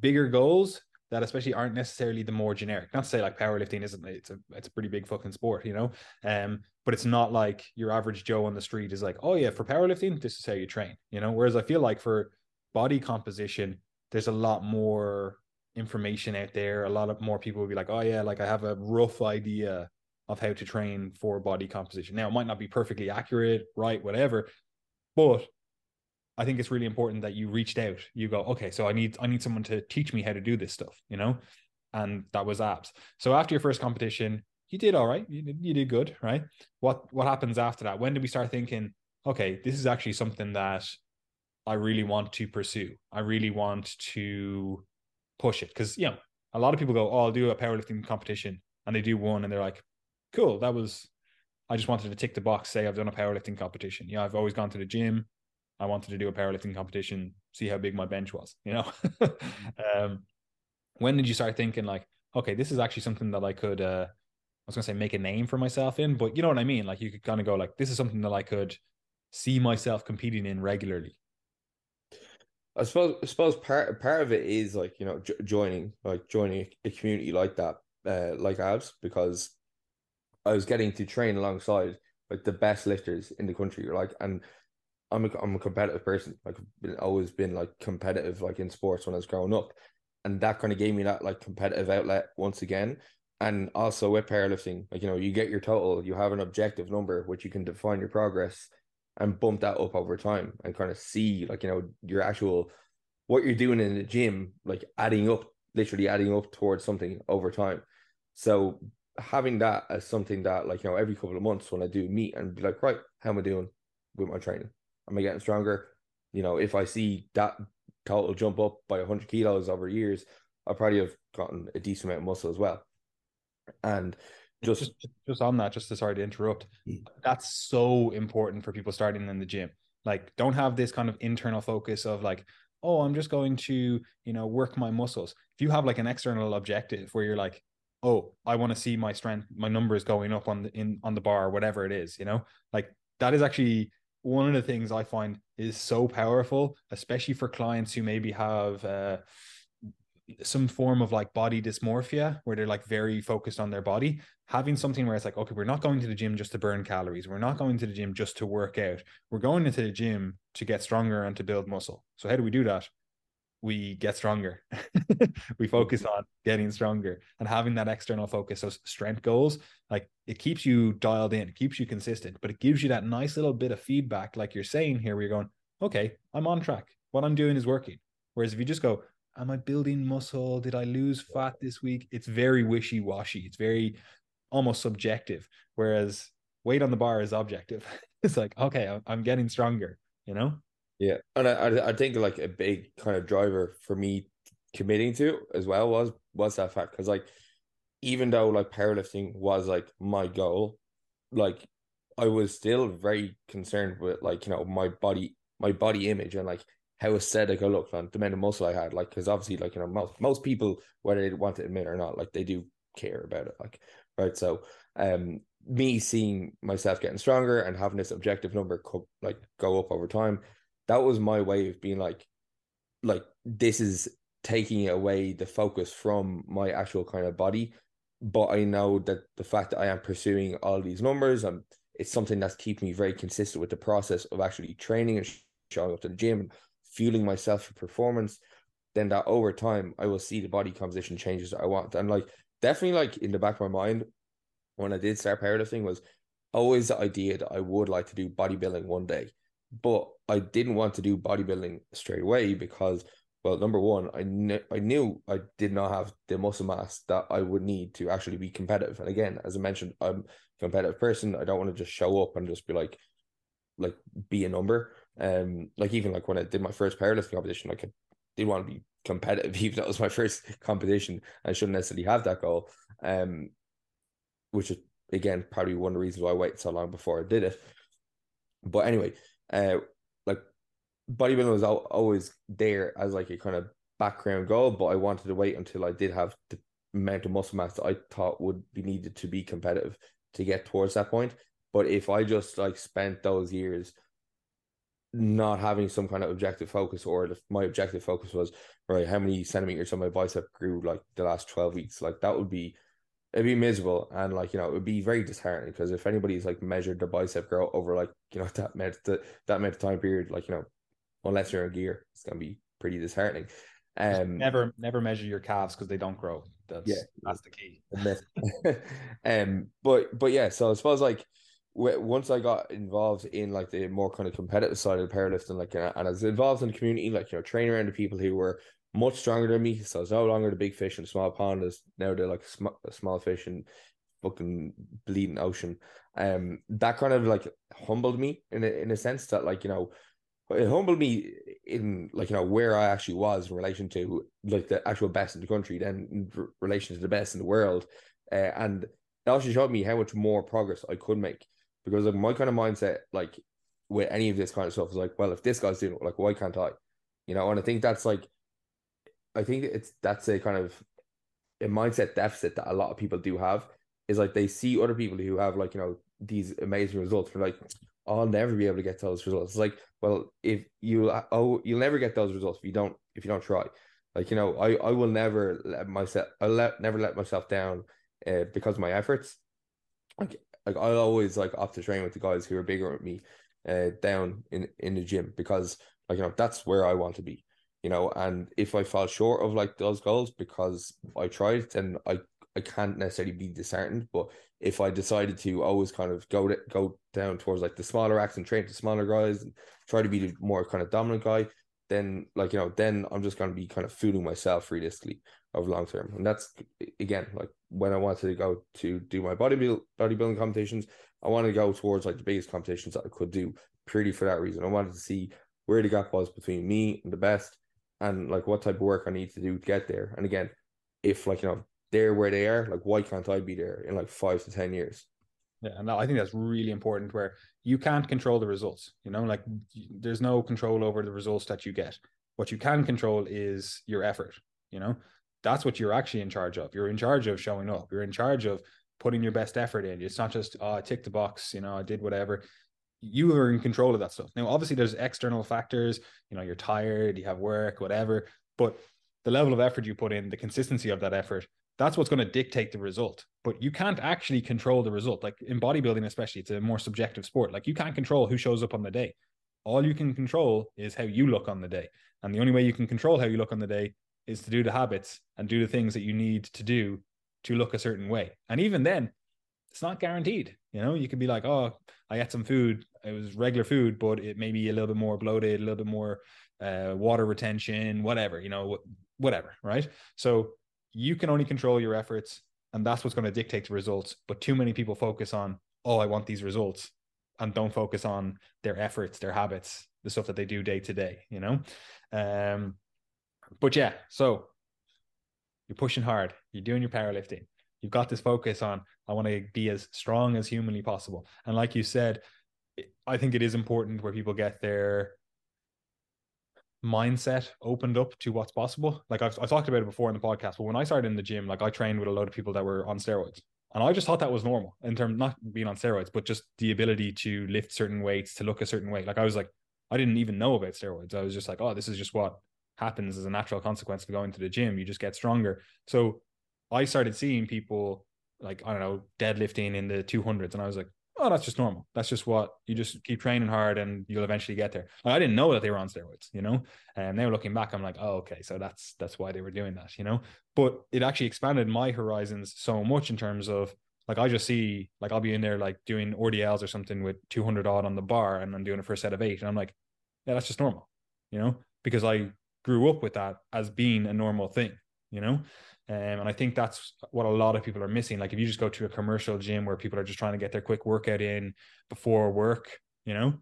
bigger goals that especially aren't necessarily the more generic. Not to say like powerlifting isn't it's a it's a pretty big fucking sport, you know. Um, but it's not like your average Joe on the street is like, oh yeah, for powerlifting, this is how you train, you know. Whereas I feel like for body composition, there's a lot more information out there. A lot of more people will be like, oh yeah, like I have a rough idea of how to train for body composition. Now it might not be perfectly accurate, right, whatever, but I think it's really important that you reached out. You go, okay, so I need I need someone to teach me how to do this stuff, you know, and that was abs. So after your first competition, you did all right. You did, you did good, right? What what happens after that? When do we start thinking, okay, this is actually something that I really want to pursue. I really want to push it because you know a lot of people go, "Oh, I'll do a powerlifting competition," and they do one, and they're like, "Cool, that was." I just wanted to tick the box, say I've done a powerlifting competition. Yeah, I've always gone to the gym. I wanted to do a powerlifting competition, see how big my bench was. You know, *laughs* um, when did you start thinking like, okay, this is actually something that I could, uh, I was gonna say make a name for myself in, but you know what I mean? Like you could kind of go like, this is something that I could see myself competing in regularly. I suppose I suppose part part of it is like you know j- joining like joining a community like that uh like abs because I was getting to train alongside like the best lifters in the country like and I'm a, I'm a competitive person like I've always been like competitive like in sports when I was growing up. And that kind of gave me that like competitive outlet once again. And also with powerlifting like you know you get your total you have an objective number which you can define your progress and bump that up over time and kind of see like you know your actual what you're doing in the gym like adding up literally adding up towards something over time. So having that as something that like you know every couple of months when i do meet and be like right how am i doing with my training am i getting stronger you know if i see that total jump up by 100 kilos over years i probably have gotten a decent amount of muscle as well and just, just just on that, just to sorry to interrupt. That's so important for people starting in the gym. Like, don't have this kind of internal focus of like, oh, I'm just going to, you know, work my muscles. If you have like an external objective where you're like, oh, I want to see my strength, my numbers going up on the in on the bar, whatever it is, you know, like that is actually one of the things I find is so powerful, especially for clients who maybe have uh, some form of like body dysmorphia where they're like very focused on their body having something where it's like okay we're not going to the gym just to burn calories. We're not going to the gym just to work out. We're going into the gym to get stronger and to build muscle. So how do we do that we get stronger *laughs* we *laughs* focus on getting stronger and having that external focus those strength goals like it keeps you dialed in it keeps you consistent but it gives you that nice little bit of feedback like you're saying here where you're going okay i'm on track what i'm doing is working whereas if you just go am I building muscle? Did I lose fat this week? It's very wishy washy. It's very almost subjective. Whereas weight on the bar is objective. *laughs* it's like, okay, I'm getting stronger, you know? Yeah. And I, I think like a big kind of driver for me committing to as well was, was that fact. Cause like, even though like powerlifting was like my goal, like I was still very concerned with like, you know, my body, my body image and like how aesthetic I looked and the amount of muscle I had. Like, because obviously, like you know, most most people, whether they want to admit or not, like they do care about it. Like, right. So, um, me seeing myself getting stronger and having this objective number co- like go up over time, that was my way of being like, like this is taking away the focus from my actual kind of body. But I know that the fact that I am pursuing all these numbers and it's something that's keeping me very consistent with the process of actually training and showing up to the gym and fueling myself for performance, then that over time I will see the body composition changes that I want. And like definitely like in the back of my mind when I did start powerlifting was always the idea that I would like to do bodybuilding one day. But I didn't want to do bodybuilding straight away because well, number one, I knew I knew I did not have the muscle mass that I would need to actually be competitive. And again, as I mentioned, I'm a competitive person. I don't want to just show up and just be like, like be a number. Um, like even like when I did my first powerlifting competition, like I did want to be competitive, *laughs* even it was my first competition. I shouldn't necessarily have that goal. Um, which is again probably one of the reasons why I waited so long before I did it. But anyway, uh, like bodybuilding was always there as like a kind of background goal, but I wanted to wait until I did have the amount of muscle mass that I thought would be needed to be competitive to get towards that point. But if I just like spent those years not having some kind of objective focus or if my objective focus was right how many centimeters on my bicep grew like the last 12 weeks like that would be it'd be miserable and like you know it would be very disheartening because if anybody's like measured their bicep grow over like you know *laughs* that meant that that meant time period like you know unless you're in gear it's gonna be pretty disheartening. Um never never measure your calves because they don't grow. That's yeah. that's the key. *laughs* *laughs* Um but but yeah so i suppose like once I got involved in like the more kind of competitive side of the powerlifting, like and I was involved in the community, like you know, training around the people who were much stronger than me. So it's no longer the big fish in the small pond. Is now they're like sm- small fish in fucking bleeding ocean. Um, that kind of like humbled me in a in a sense that like you know, it humbled me in like you know where I actually was in relation to like the actual best in the country, then in relation to the best in the world, uh, and it also showed me how much more progress I could make because like my kind of mindset, like with any of this kind of stuff, is like, well, if this guy's doing it, like why can't I? You know, and I think that's like, I think it's that's a kind of a mindset deficit that a lot of people do have is like they see other people who have like you know these amazing results. For like, I'll never be able to get those results. It's like, well, if you oh, you'll never get those results if you don't if you don't try. Like you know, I I will never let myself I let never let myself down uh, because of my efforts. Like like I'll always like opt to train with the guys who are bigger than me, uh, down in in the gym because like you know that's where I want to be. You know, and if I fall short of like those goals because I tried, then I I can't necessarily be disheartened. But if I decided to always kind of go to, go down towards like the smaller acts and train to smaller guys and try to be the more kind of dominant guy, then like you know, then I'm just gonna be kind of fooling myself realistically of long term. And that's again like when I wanted to go to do my bodybuilding bodybuilding competitions, I wanted to go towards like the biggest competitions that I could do purely for that reason. I wanted to see where the gap was between me and the best and like what type of work I need to do to get there. And again, if like you know they're where they are, like why can't I be there in like five to ten years? Yeah, and I think that's really important where you can't control the results. You know, like there's no control over the results that you get. What you can control is your effort. You know, that's what you're actually in charge of. You're in charge of showing up. You're in charge of putting your best effort in. It's not just oh, I ticked the box. You know, I did whatever. You are in control of that stuff. Now, obviously, there's external factors. You know, you're tired, you have work, whatever. But the level of effort you put in, the consistency of that effort, that's what's going to dictate the result. But you can't actually control the result. Like in bodybuilding, especially, it's a more subjective sport. Like you can't control who shows up on the day. All you can control is how you look on the day. And the only way you can control how you look on the day is to do the habits and do the things that you need to do to look a certain way. And even then, it's not guaranteed. You know, you could be like, oh, I ate some food. It was regular food, but it may be a little bit more bloated, a little bit more uh, water retention, whatever, you know, whatever, right? So you can only control your efforts and that's what's going to dictate the results but too many people focus on oh i want these results and don't focus on their efforts their habits the stuff that they do day to day you know um but yeah so you're pushing hard you're doing your powerlifting you've got this focus on i want to be as strong as humanly possible and like you said i think it is important where people get their mindset opened up to what's possible. Like I've, I've talked about it before in the podcast, but when I started in the gym, like I trained with a lot of people that were on steroids. And I just thought that was normal in terms of not being on steroids, but just the ability to lift certain weights, to look a certain way. Like I was like, I didn't even know about steroids. I was just like, oh, this is just what happens as a natural consequence of going to the gym. You just get stronger. So I started seeing people like, I don't know, deadlifting in the 200s. And I was like, oh, that's just normal. That's just what you just keep training hard and you'll eventually get there. I didn't know that they were on steroids, you know. And now looking back, I'm like, oh, okay, so that's that's why they were doing that, you know. But it actually expanded my horizons so much in terms of like I just see like I'll be in there like doing RDLs or something with 200 odd on the bar and I'm doing a set of eight, and I'm like, yeah, that's just normal, you know, because I grew up with that as being a normal thing, you know. Um, and I think that's what a lot of people are missing. Like if you just go to a commercial gym where people are just trying to get their quick workout in before work, you know,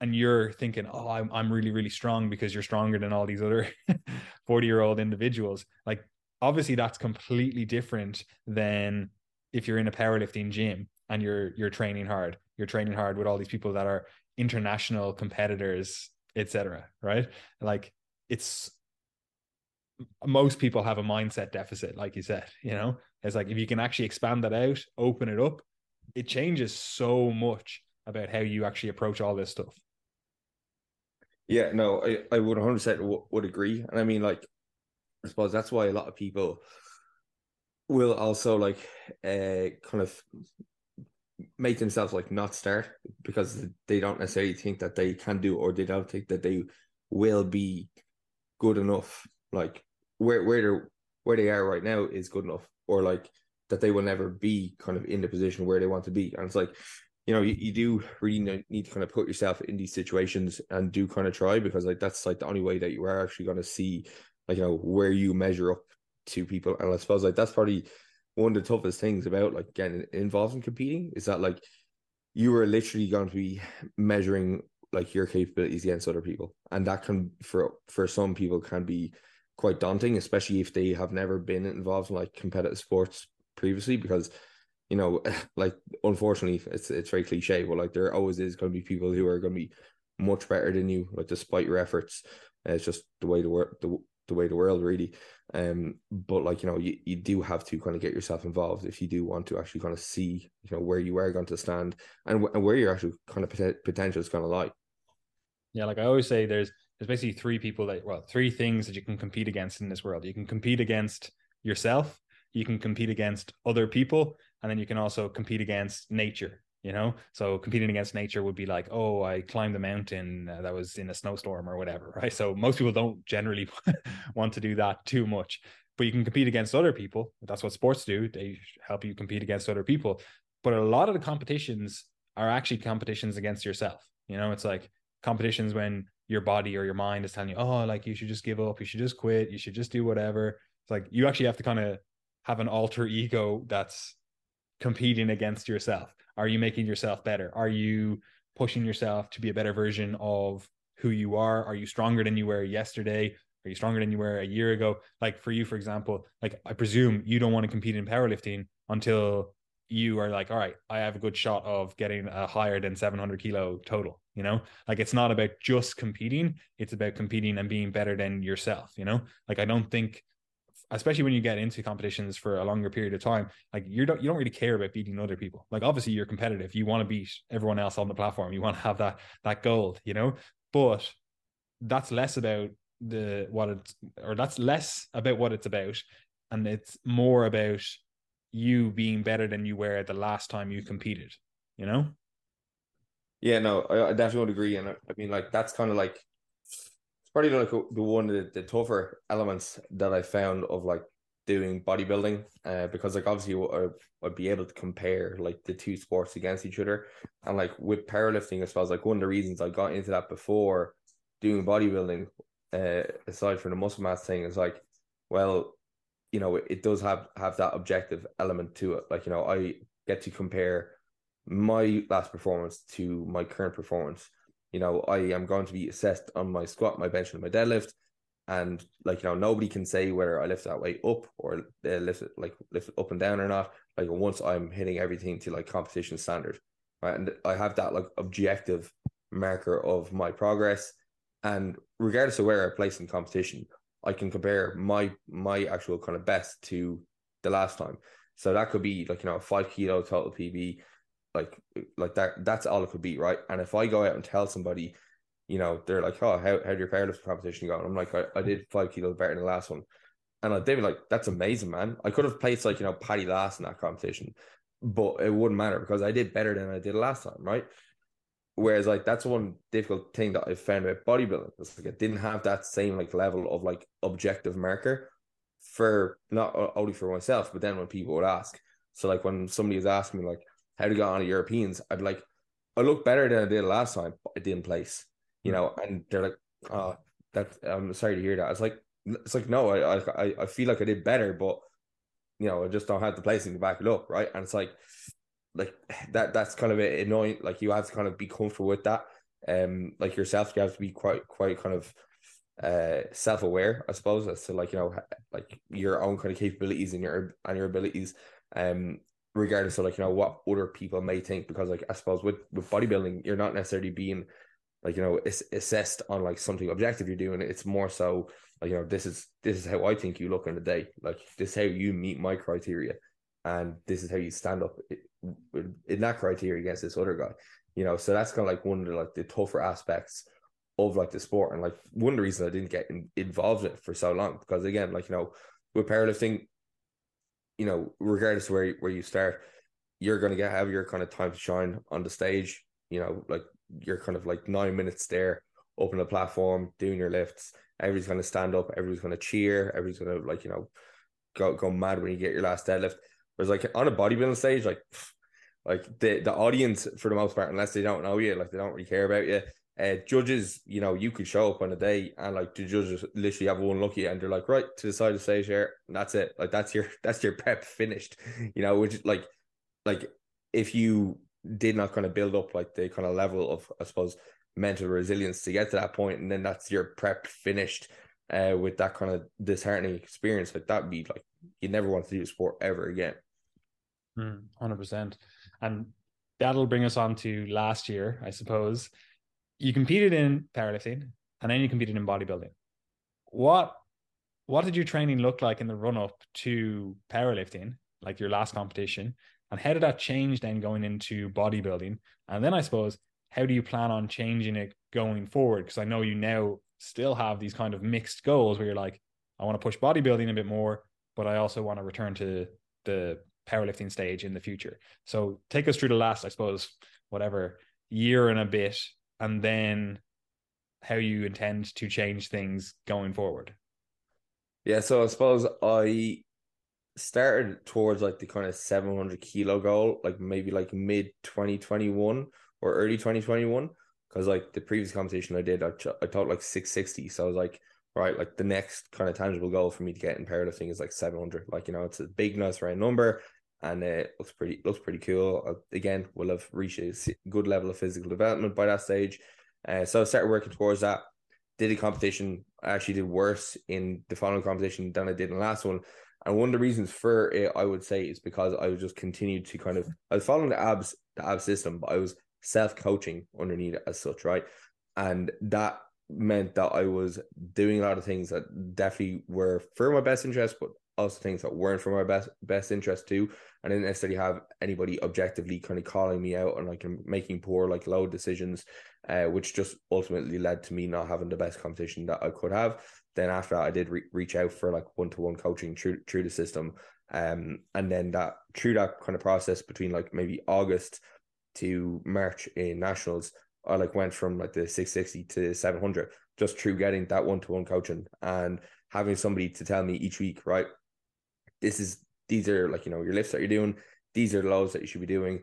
and you're thinking, oh, I'm, I'm really, really strong because you're stronger than all these other *laughs* 40 year old individuals. Like obviously that's completely different than if you're in a powerlifting gym and you're, you're training hard, you're training hard with all these people that are international competitors, etc. Right. Like it's most people have a mindset deficit, like you said, you know, it's like if you can actually expand that out, open it up, it changes so much about how you actually approach all this stuff. Yeah, no, I, I would 100% would agree. And I mean, like, I suppose that's why a lot of people will also like uh kind of make themselves like not start because they don't necessarily think that they can do or they don't think that they will be good enough like where where they where they are right now is good enough, or like that they will never be kind of in the position where they want to be. And it's like, you know, you, you do really need to kind of put yourself in these situations and do kind of try because like that's like the only way that you are actually going to see like you know where you measure up to people. And I suppose like that's probably one of the toughest things about like getting involved in competing is that like you are literally going to be measuring like your capabilities against other people and that can for for some people can be quite daunting especially if they have never been involved in like competitive sports previously because you know *laughs* like unfortunately it's it's very cliche but like there always is going to be people who are going to be much better than you like despite your efforts. It's just the way the world the, the way the world really. Um but like you know you, you do have to kind of get yourself involved if you do want to actually kind of see you know where you are going to stand and, and where your actual kind of pot- potential is going to lie. Yeah like i always say there's there's basically three people that well three things that you can compete against in this world. You can compete against yourself you can compete against other people and then you can also compete against nature you know? So competing against nature would be like oh i climbed the mountain uh, that was in a snowstorm or whatever *laughs* right? So most people don't generally *laughs* want to do that too much. But you can compete against other people. That's what sports do. They help you compete against other people. But a lot of the competitions are actually competitions against yourself you know? It's like competitions when your body or your mind is telling you oh like you should just give up you should just quit you should just do whatever it's like you actually have to kind of have an alter ego that's competing against yourself are you making yourself better? Are you pushing yourself to be a better version of who you are? Are you stronger than you were yesterday? Are you stronger than you were a year ago? Like for you, for example, like I presume you don't want to compete in powerlifting until you are like, all right, I have a good shot of getting a higher than 700 kilo total. You know, like it's not about just competing, it's about competing and being better than yourself. You know, like I don't think especially when you get into competitions for a longer period of time, like you don't you don't really care about beating other people. Like obviously you're competitive, you want to beat everyone else on the platform, you want to have that that gold, you know. But that's less about the what it's or that's less about what it's about, and it's more about you being better than you were the last time you competed. You know. Yeah, no, I, I definitely would agree, and I, I mean, like that's kind of like it's probably like the one of the, the tougher elements that I found of like doing bodybuilding uh, because like obviously I, I'd be able to compare like the two sports against each other and like with powerlifting as I suppose like one of the reasons I got into that before doing bodybuilding uh, aside from the muscle mass thing is like well you know it does have have that objective element to it like you know I get to compare my last performance to my current performance you know, I am going to be assessed on my squat, my bench, and my deadlift. And like, you know, nobody can say whether I lift that weight up or uh, lift it like lift it up and down or not. Like once I'm hitting everything to like competition standard, right? And I have that like objective marker of my progress. And regardless of where I place in competition, I can compare my my actual kind of best to the last time. So that could be like you know a five kilo total PB, like like that that's all it could be right? And if i go out and tell somebody you know they're like oh how, how your powerlifting competition go? I'm like I, I did five kilos better than the last one. And they'd be like that's amazing man. I could have placed like you know paddy last in that competition but it wouldn't matter because i did better than i did last time right whereas like that's one difficult thing that i found about bodybuilding it's like it didn't have that same like level of like objective marker for not only for myself but then when people would ask so like when somebody was asking me like how to get on the Europeans, I'd be like, I look better than I did last time, but I didn't place, you hmm. know, and they're like, oh, that I'm sorry to hear that. It's like, it's like, no, I, I, I feel like I did better, but you know, I just don't have the placing to back it up. Right. And it's like, like *sighs* that, that's kind of annoying. Like you have to kind of be comfortable with that. Um, like yourself, you have to be quite, quite kind of, uh self-aware i suppose as to like you know like your own kind of capabilities and your and your abilities um regardless of like you know what other people may think because like i suppose with with bodybuilding you're not necessarily being like you know it's assessed on like something objective you're doing it's more so like you know this is this is how i think you look in the day like this is how you meet my criteria and this is how you stand up in that criteria against this other guy you know so that's kind of like one of the like the tougher aspects of like the sport and like one of the reasons i didn't get in, involved in it for so long because again like you know with powerlifting you know, regardless where where you start, you're gonna get have your kind of time to shine on the stage. You know, like you're kind of like nine minutes there, open the platform, doing your lifts. Everybody's gonna stand up. Everybody's gonna cheer. Everybody's gonna like you know, go go mad when you get your last deadlift. Whereas like on a bodybuilding stage, like like the the audience for the most part, unless they don't know you, like they don't really care about you, uh, judges, you know, you could show up on a day and like the judges literally have one you and they're like, right to the side of the stage here, and that's it. Like that's your *laughs* that's your prep finished. You know, which like like if you did not kind of build up like the kind of level of I suppose mental resilience to get to that point, and then that's your prep finished uh, with that kind of disheartening experience. Like that'd be like you never want to do sport ever again. Hmm, hundred percent, and that'll bring us on to last year, I suppose. You competed in powerlifting, and then you competed in bodybuilding. What what did your training look like in the run up to powerlifting, like your last competition? And how did that change then going into bodybuilding? And then I suppose, how do you plan on changing it going forward? Because I know you now still have these kind of mixed goals where you're like, I want to push bodybuilding a bit more, but I also want to return to the powerlifting stage in the future. So take us through the last, I suppose, whatever year and a bit, and then how you intend to change things going forward. Yeah, so I suppose I started towards like the kind of 700 kilo goal, like maybe like mid 2021 or early 2021. Because like the previous competition I did, I, ch- I thought like 660. So I was like, right, like the next kind of tangible goal for me to get in powerlifting is like 700. Like, you know, it's a big, nice round number and it looks pretty, looks pretty cool. Uh, again, we'll have reached a good level of physical development by that stage. Uh, so I started working towards that. Did a competition. I actually did worse in the final competition than I did in the last one. And one of the reasons for it, I would say, is because I just continued to kind of I was following the abs the abs system, but I was self coaching underneath it as such, right? And that meant that I was doing a lot of things that definitely were for my best interest, but also things that weren't for my best best interest too. I didn't necessarily have anybody objectively kind of calling me out on like making poor like load decisions, uh, which just ultimately led to me not having the best competition that I could have. Then after that, I did re- reach out for like one to one coaching through through the system, um, and then that through that kind of process between like maybe August to March in nationals, I like went from like the six sixty to seven hundred just through getting that one to one coaching and having somebody to tell me each week, right? This is these are like you know your lifts that you're doing. These are the lows that you should be doing.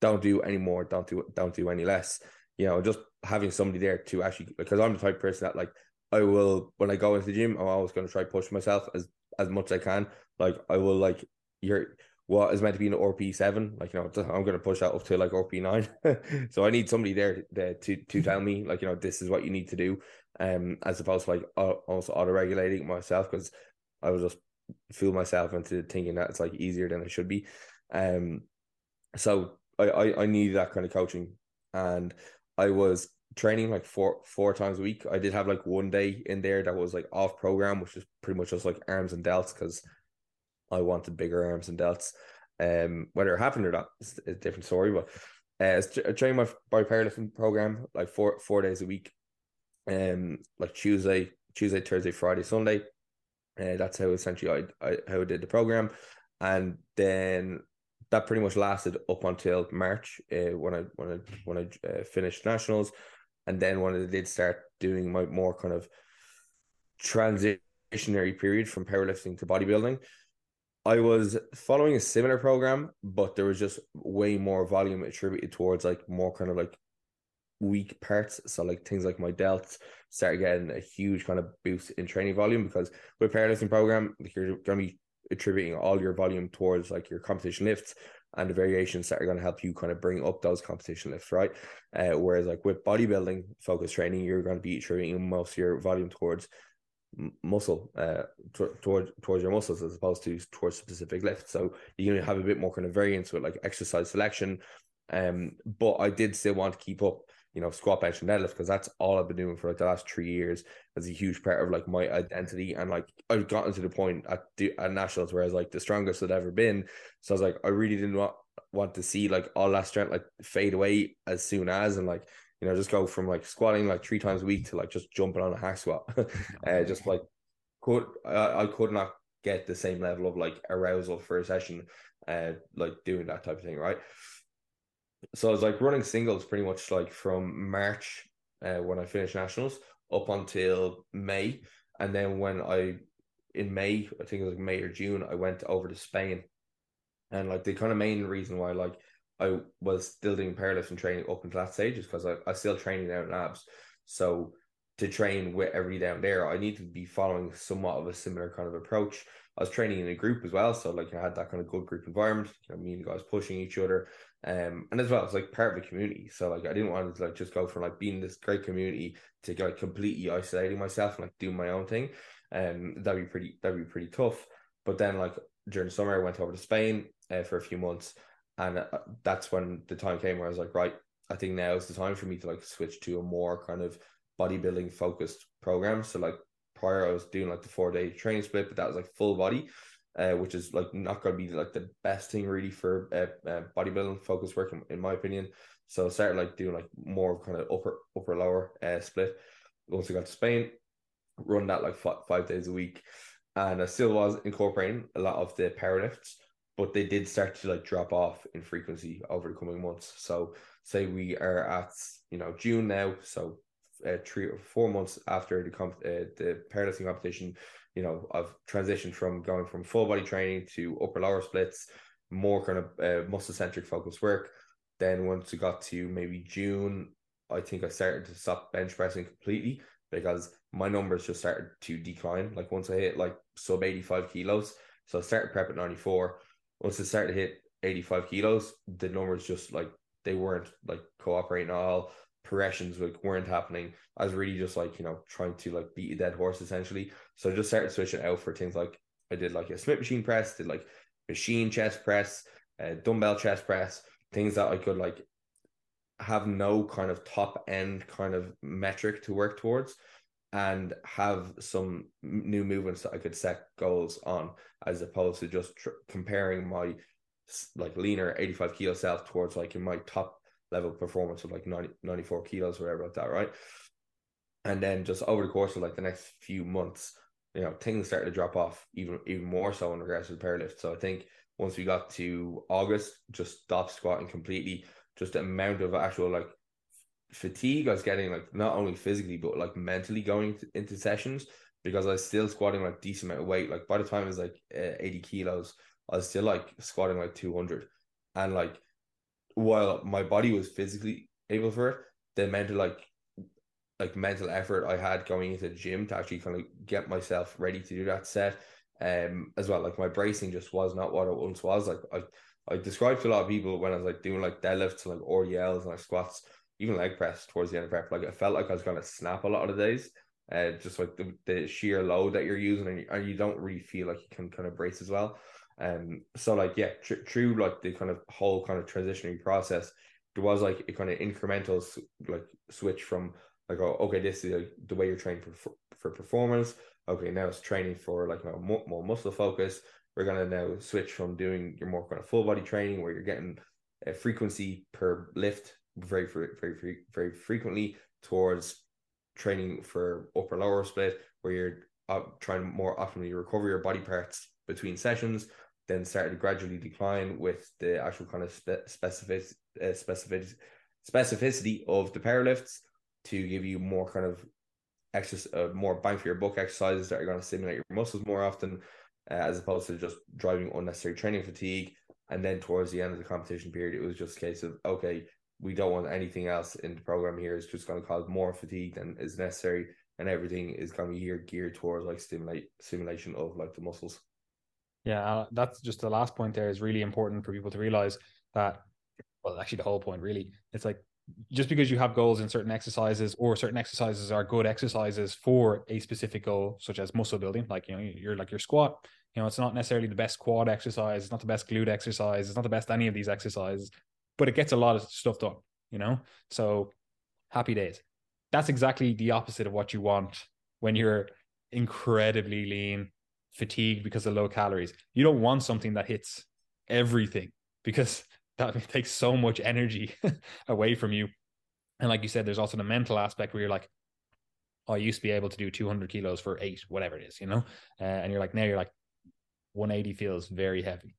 Don't do any more. Don't do don't do any less. You know, just having somebody there to actually because I'm the type person that like I will when I go into the gym, I'm always going to try push myself as as much as I can. Like I will like you're what is meant to be an RPE seven, like you know, *laughs* I'm going to push that up to like RPE nine. *laughs* so I need somebody there, there to to tell me like you know this is what you need to do, um, as opposed to like also auto regulating myself because I was just fool myself into thinking that it's like easier than it should be. Um, so I I, I need that kind of coaching, and I was training like four four times a week. I did have like one day in there that was like off program, which is pretty much just like arms and delts because I wanted bigger arms and delts. Um, whether it happened or not is a different story. But uh, I trained my by powerlifting program like four four days a week. Um, like Tuesday, Tuesday, Thursday, Friday, Sunday. Uh, that's how essentially I, I how I did the program, and then that pretty much lasted up until March uh, when I when I when I uh, finished nationals. And then when I did start doing my more kind of transitionary period from powerlifting to bodybuilding, I was following a similar program, but there was just way more volume attributed towards like more kind of like weak parts. So like things like my delts started getting a huge kind of boost in training volume because with powerlifting program, like you're gonna be attributing all your volume towards like your competition lifts and the variations that are going to help you kind of bring up those competition lifts, right? Uh, whereas like with bodybuilding focus training, you're going to be attributing most of your volume towards muscle, uh, t- towards towards your muscles as opposed to towards specific lifts. So you're going to have a bit more kind of variance with like exercise selection. Um, but I did still want to keep up you know, squat, bench, and deadlift because that's all I've been doing for like the last three years. It's a huge part of like my identity, and like I've gotten to the point at the, at nationals where I was like the strongest I'd ever been. So I was like, I really didn't want want to see like all that strength like fade away as soon as, and like you know, just go from like squatting like three times a week to like just jumping on a hack squat. *laughs* uh, just like could I, I could not get the same level of like arousal for a session, uh, like doing that type of thing, right? So I was like running singles pretty much like from March uh, when I finished nationals up until May, and then when I in May, I think it was like May or June, I went over to Spain, and like the kind of main reason why like I was still doing powerlifting training up until that stage is because I I still training down labs, so to train with everybody down there, I need to be following somewhat of a similar kind of approach. I was training in a group as well. So like I had that kind of good group environment, you know, me and guys pushing each other. Um, and as well, it's like part of a community. So like I didn't want to like just go from like being this great community to like completely isolating myself and like doing my own thing. Um, that'd be pretty that'd be pretty tough. But then like during the summer, I went over to Spain uh, for a few months, and uh, that's when the time came where I was like, right, I think now is the time for me to like switch to a more kind of bodybuilding focused program. So like prior, I was doing like the four day training split, but that was like full body. Uh, which is like not going to be like the best thing really for uh, uh, bodybuilding focus work in, in, my opinion. So I started like doing like more kind of upper upper lower uh, split. Once I got to Spain, run that like five, days a week, and I still was incorporating a lot of the power lifts, but they did start to like drop off in frequency over the coming months. So say we are at you know June now, so uh, three or four months after the comp uh, the powerlifting competition, you know I've transitioned from going from full body training to upper lower splits, more kind of uh, muscle centric focus work. Then once we got to maybe June, I think I started to stop bench pressing completely because my numbers just started to decline. Like once I hit like sub 85 kilos, so I started prep at 94. Once I started to hit 85 kilos, the numbers just like they weren't like cooperating at all. Progressions like weren't happening. I was really just like, you know, trying to like beat a dead horse essentially. So I just started switching out for things like I did like a Smith machine press, did like machine chest press, uh, dumbbell chest press, things that I could like have no kind of top end kind of metric to work towards and have some new movements that I could set goals on as opposed to just tr- comparing my like leaner 85 kilo self towards like in my top level performance of like 90, 94 kilos or whatever like that right and then just over the course of like the next few months you know things started to drop off even even more so in regards to the powerlift so I think once we got to August just stopped squatting completely just the amount of actual like fatigue I was getting like not only physically but like mentally going into sessions because I was still squatting like decent amount of weight. Like by the time it was like uh, 80 kilos, I was still like squatting like 200. And like while my body was physically able for it, the mental like like mental effort I had going into the gym to actually kind of get myself ready to do that set. Um as well. Like my bracing just was not what it once was. Like I I described to a lot of people when I was like doing like deadlifts like RDLs and like squats even leg press towards the end of prep, like I felt like I was gonna snap a lot of the days. Uh, just like the, the sheer load that you're using, and you, and you don't really feel like you can kind of brace as well. Um, so like yeah, tr- like the kind of whole kind of transitioning process, there was like a kind of incremental like switch from like oh, okay, this is like, the way you're training for for performance. Okay, now it's training for like more, more muscle focus. We're gonna now switch from doing your more kind of full body training where you're getting a frequency per lift very, very, very, very frequently towards training for upper lower split, where you're uh, trying more optimally to recover your body parts between sessions, then started to gradually decline with the actual kind of spe- specific, uh, specific specificity of the power lifts to give you more kind of exercise, uh, more bang for your buck exercises that are going to stimulate your muscles more often, uh, as opposed to just driving unnecessary training fatigue. And then towards the end of the competition period, it was just a case of okay, we don't want anything else in the program here. It's just going to cause more fatigue than is necessary, and everything is going to be here geared towards like stimulate stimulation of like the muscles. Yeah, uh, that's just the last point. There is really important for people to realize that. Well, actually, the whole point really, it's like just because you have goals in certain exercises or certain exercises are good exercises for a specific goal, such as muscle building, like you know, you're like your squat. You know, it's not necessarily the best quad exercise. It's not the best glute exercise. It's not the best any of these exercises but it gets a lot of stuff done, you know? So happy days. That's exactly the opposite of what you want when you're incredibly lean, fatigued because of low calories. You don't want something that hits everything because *laughs* that takes so much energy *laughs* away from you. And like you said, there's also the mental aspect where you're like, oh, I used to be able to do 200 kilos for eight, whatever it is, you know? Uh, and you're like, now you're like, 180 feels very heavy.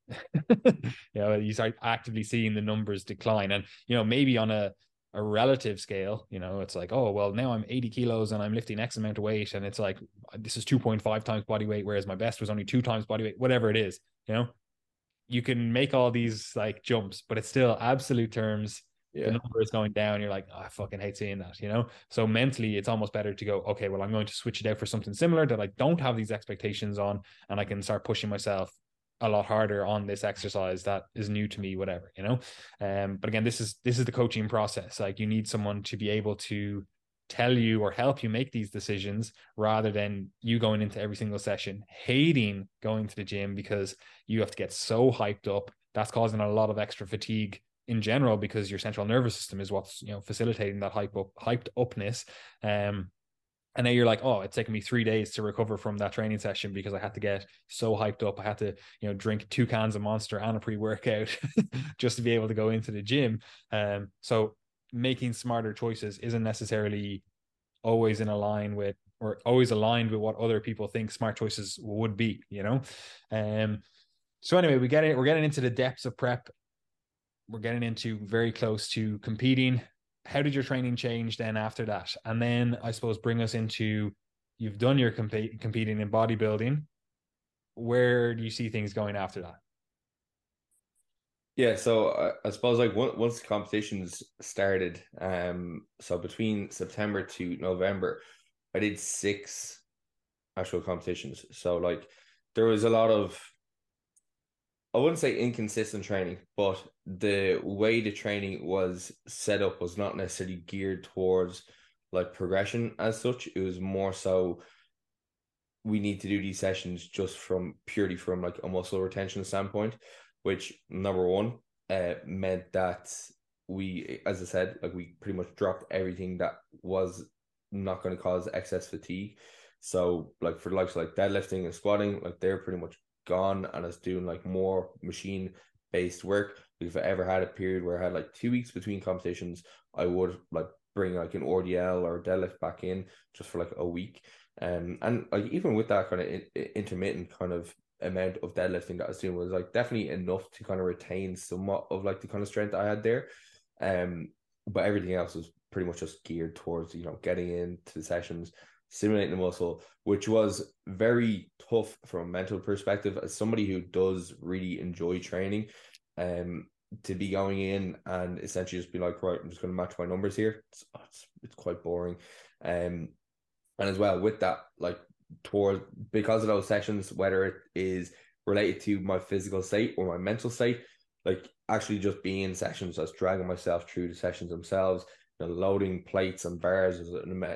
*laughs* you know, you start actively seeing the numbers decline. And, you know, maybe on a, a relative scale, you know, it's like, oh, well, now I'm 80 kilos and I'm lifting X amount of weight. And it's like, uh, this is 2.5 times body weight, whereas my best was only two times body weight, whatever it is, you know, you can make all these like jumps, but it's still absolute terms. yeah. the number is going down. You're like, oh, I fucking hate seeing that, you know? So mentally, it's almost better to go, okay, well, I'm going to switch it out for something similar that I don't have these expectations on, and I can start pushing myself a lot harder on this exercise that is new to me, whatever, you know? Um, but again, this is this is the coaching process. Like you need someone to be able to tell you or help you make these decisions rather than you going into every single session hating going to the gym because you have to get so hyped up that's causing a lot of extra fatigue in general because your central nervous system is what's you know facilitating that hype up hyped upness um and now you're like oh it's taken me three days to recover from that training session because i had to get so hyped up. I had to you know drink two cans of monster and a pre-workout *laughs* just to be able to go into the gym. Um so making smarter choices isn't necessarily always in a line with or always aligned with what other people think smart choices would be you know? Um so anyway we get it we're getting into the depths of prep. We're getting into very close to competing. How did your training change then after that? And then I suppose bring us into you've done your compete, competing in bodybuilding. Where do you see things going after that? Yeah, so I, I suppose like once the competitions started, um, so between September to November, I did six actual competitions. So like there was a lot of I wouldn't say inconsistent training, but the way the training was set up was not necessarily geared towards like progression as such. It was more so we need to do these sessions just from purely from like a muscle retention standpoint, which number one uh, meant that we, as I said, like we pretty much dropped everything that was not going to cause excess fatigue. So like for likes like deadlifting and squatting, like they're pretty much gone and is doing like more machine based work. If I ever had a period where I had like two weeks between competitions, I would like bring like an RDL or deadlift back in just for like a week. Um, and like even with that kind of in, intermittent kind of amount of deadlifting that I was doing was like definitely enough to kind of retain somewhat of like the kind of strength I had there. Um, but everything else was pretty much just geared towards you know getting into the sessions stimulating the muscle, which was very tough from a mental perspective as somebody who does really enjoy training. Um, to be going in and essentially just be like, right, I'm just going to match my numbers here. It's, it's, it's quite boring. Um, and as well with that, like towards because of those sessions, whether it is related to my physical state or my mental state, like actually just being in sessions, that's dragging myself through the sessions themselves, loading plates and bars is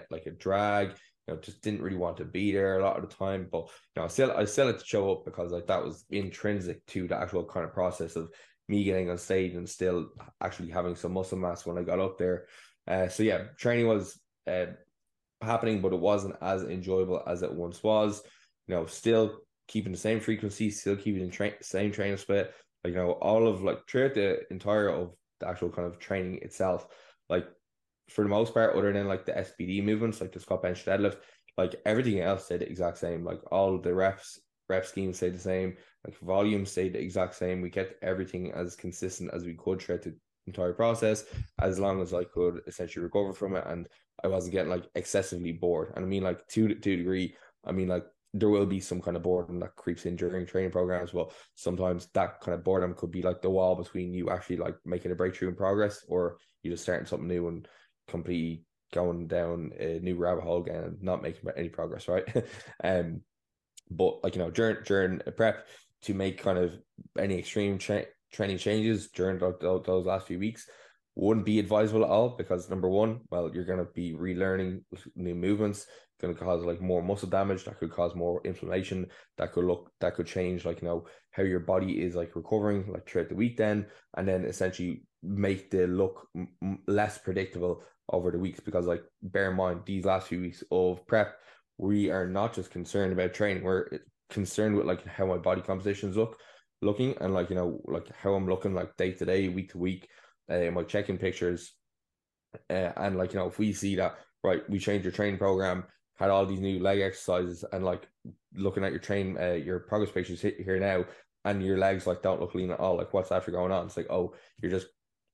like a drag you know, just didn't really want to be there a lot of the time. But you know, I still I still had to show up because like that was intrinsic to the actual kind of process of me getting on stage and still actually having some muscle mass when I got up there. Uh, so yeah, training was uh, happening, but it wasn't as enjoyable as it once was. You know, still keeping the same frequency, still keeping the tra- same training split. Like, you know, all of like throughout the entire of the actual kind of training itself, like for the most part, other than like the SBD movements, like the squat bench deadlift, like everything else stayed the exact same. Like all the reps, rep schemes stayed the same. Like volume stayed the exact same. We kept everything as consistent as we could throughout the entire process, as long as I could essentially recover from it, and I wasn't getting like excessively bored. And I mean, like to to degree, I mean, like there will be some kind of boredom that creeps in during training programs. But sometimes that kind of boredom could be like the wall between you actually like making a breakthrough in progress, or you just starting something new and completely going down a new rabbit hole again and not making any progress, right? *laughs* um, but like you know, during during prep to make kind of any extreme cha- training changes during those, those last few weeks wouldn't be advisable at all because number one, well, you're gonna be relearning new movements, going to cause like more muscle damage that could cause more inflammation that could look that could change like you know how your body is like recovering like throughout the week then and then essentially make the look m- less predictable over the weeks because like bear in mind these last few weeks of prep we are not just concerned about training we're concerned with like how my body compositions look looking and like you know like how i'm looking like day to day week to week uh, my checking pictures uh, and like you know if we see that right we changed your training program had all these new leg exercises and like looking at your train uh, your progress pictures here now and your legs like don't look lean at all like what's after going on? It's like oh you're just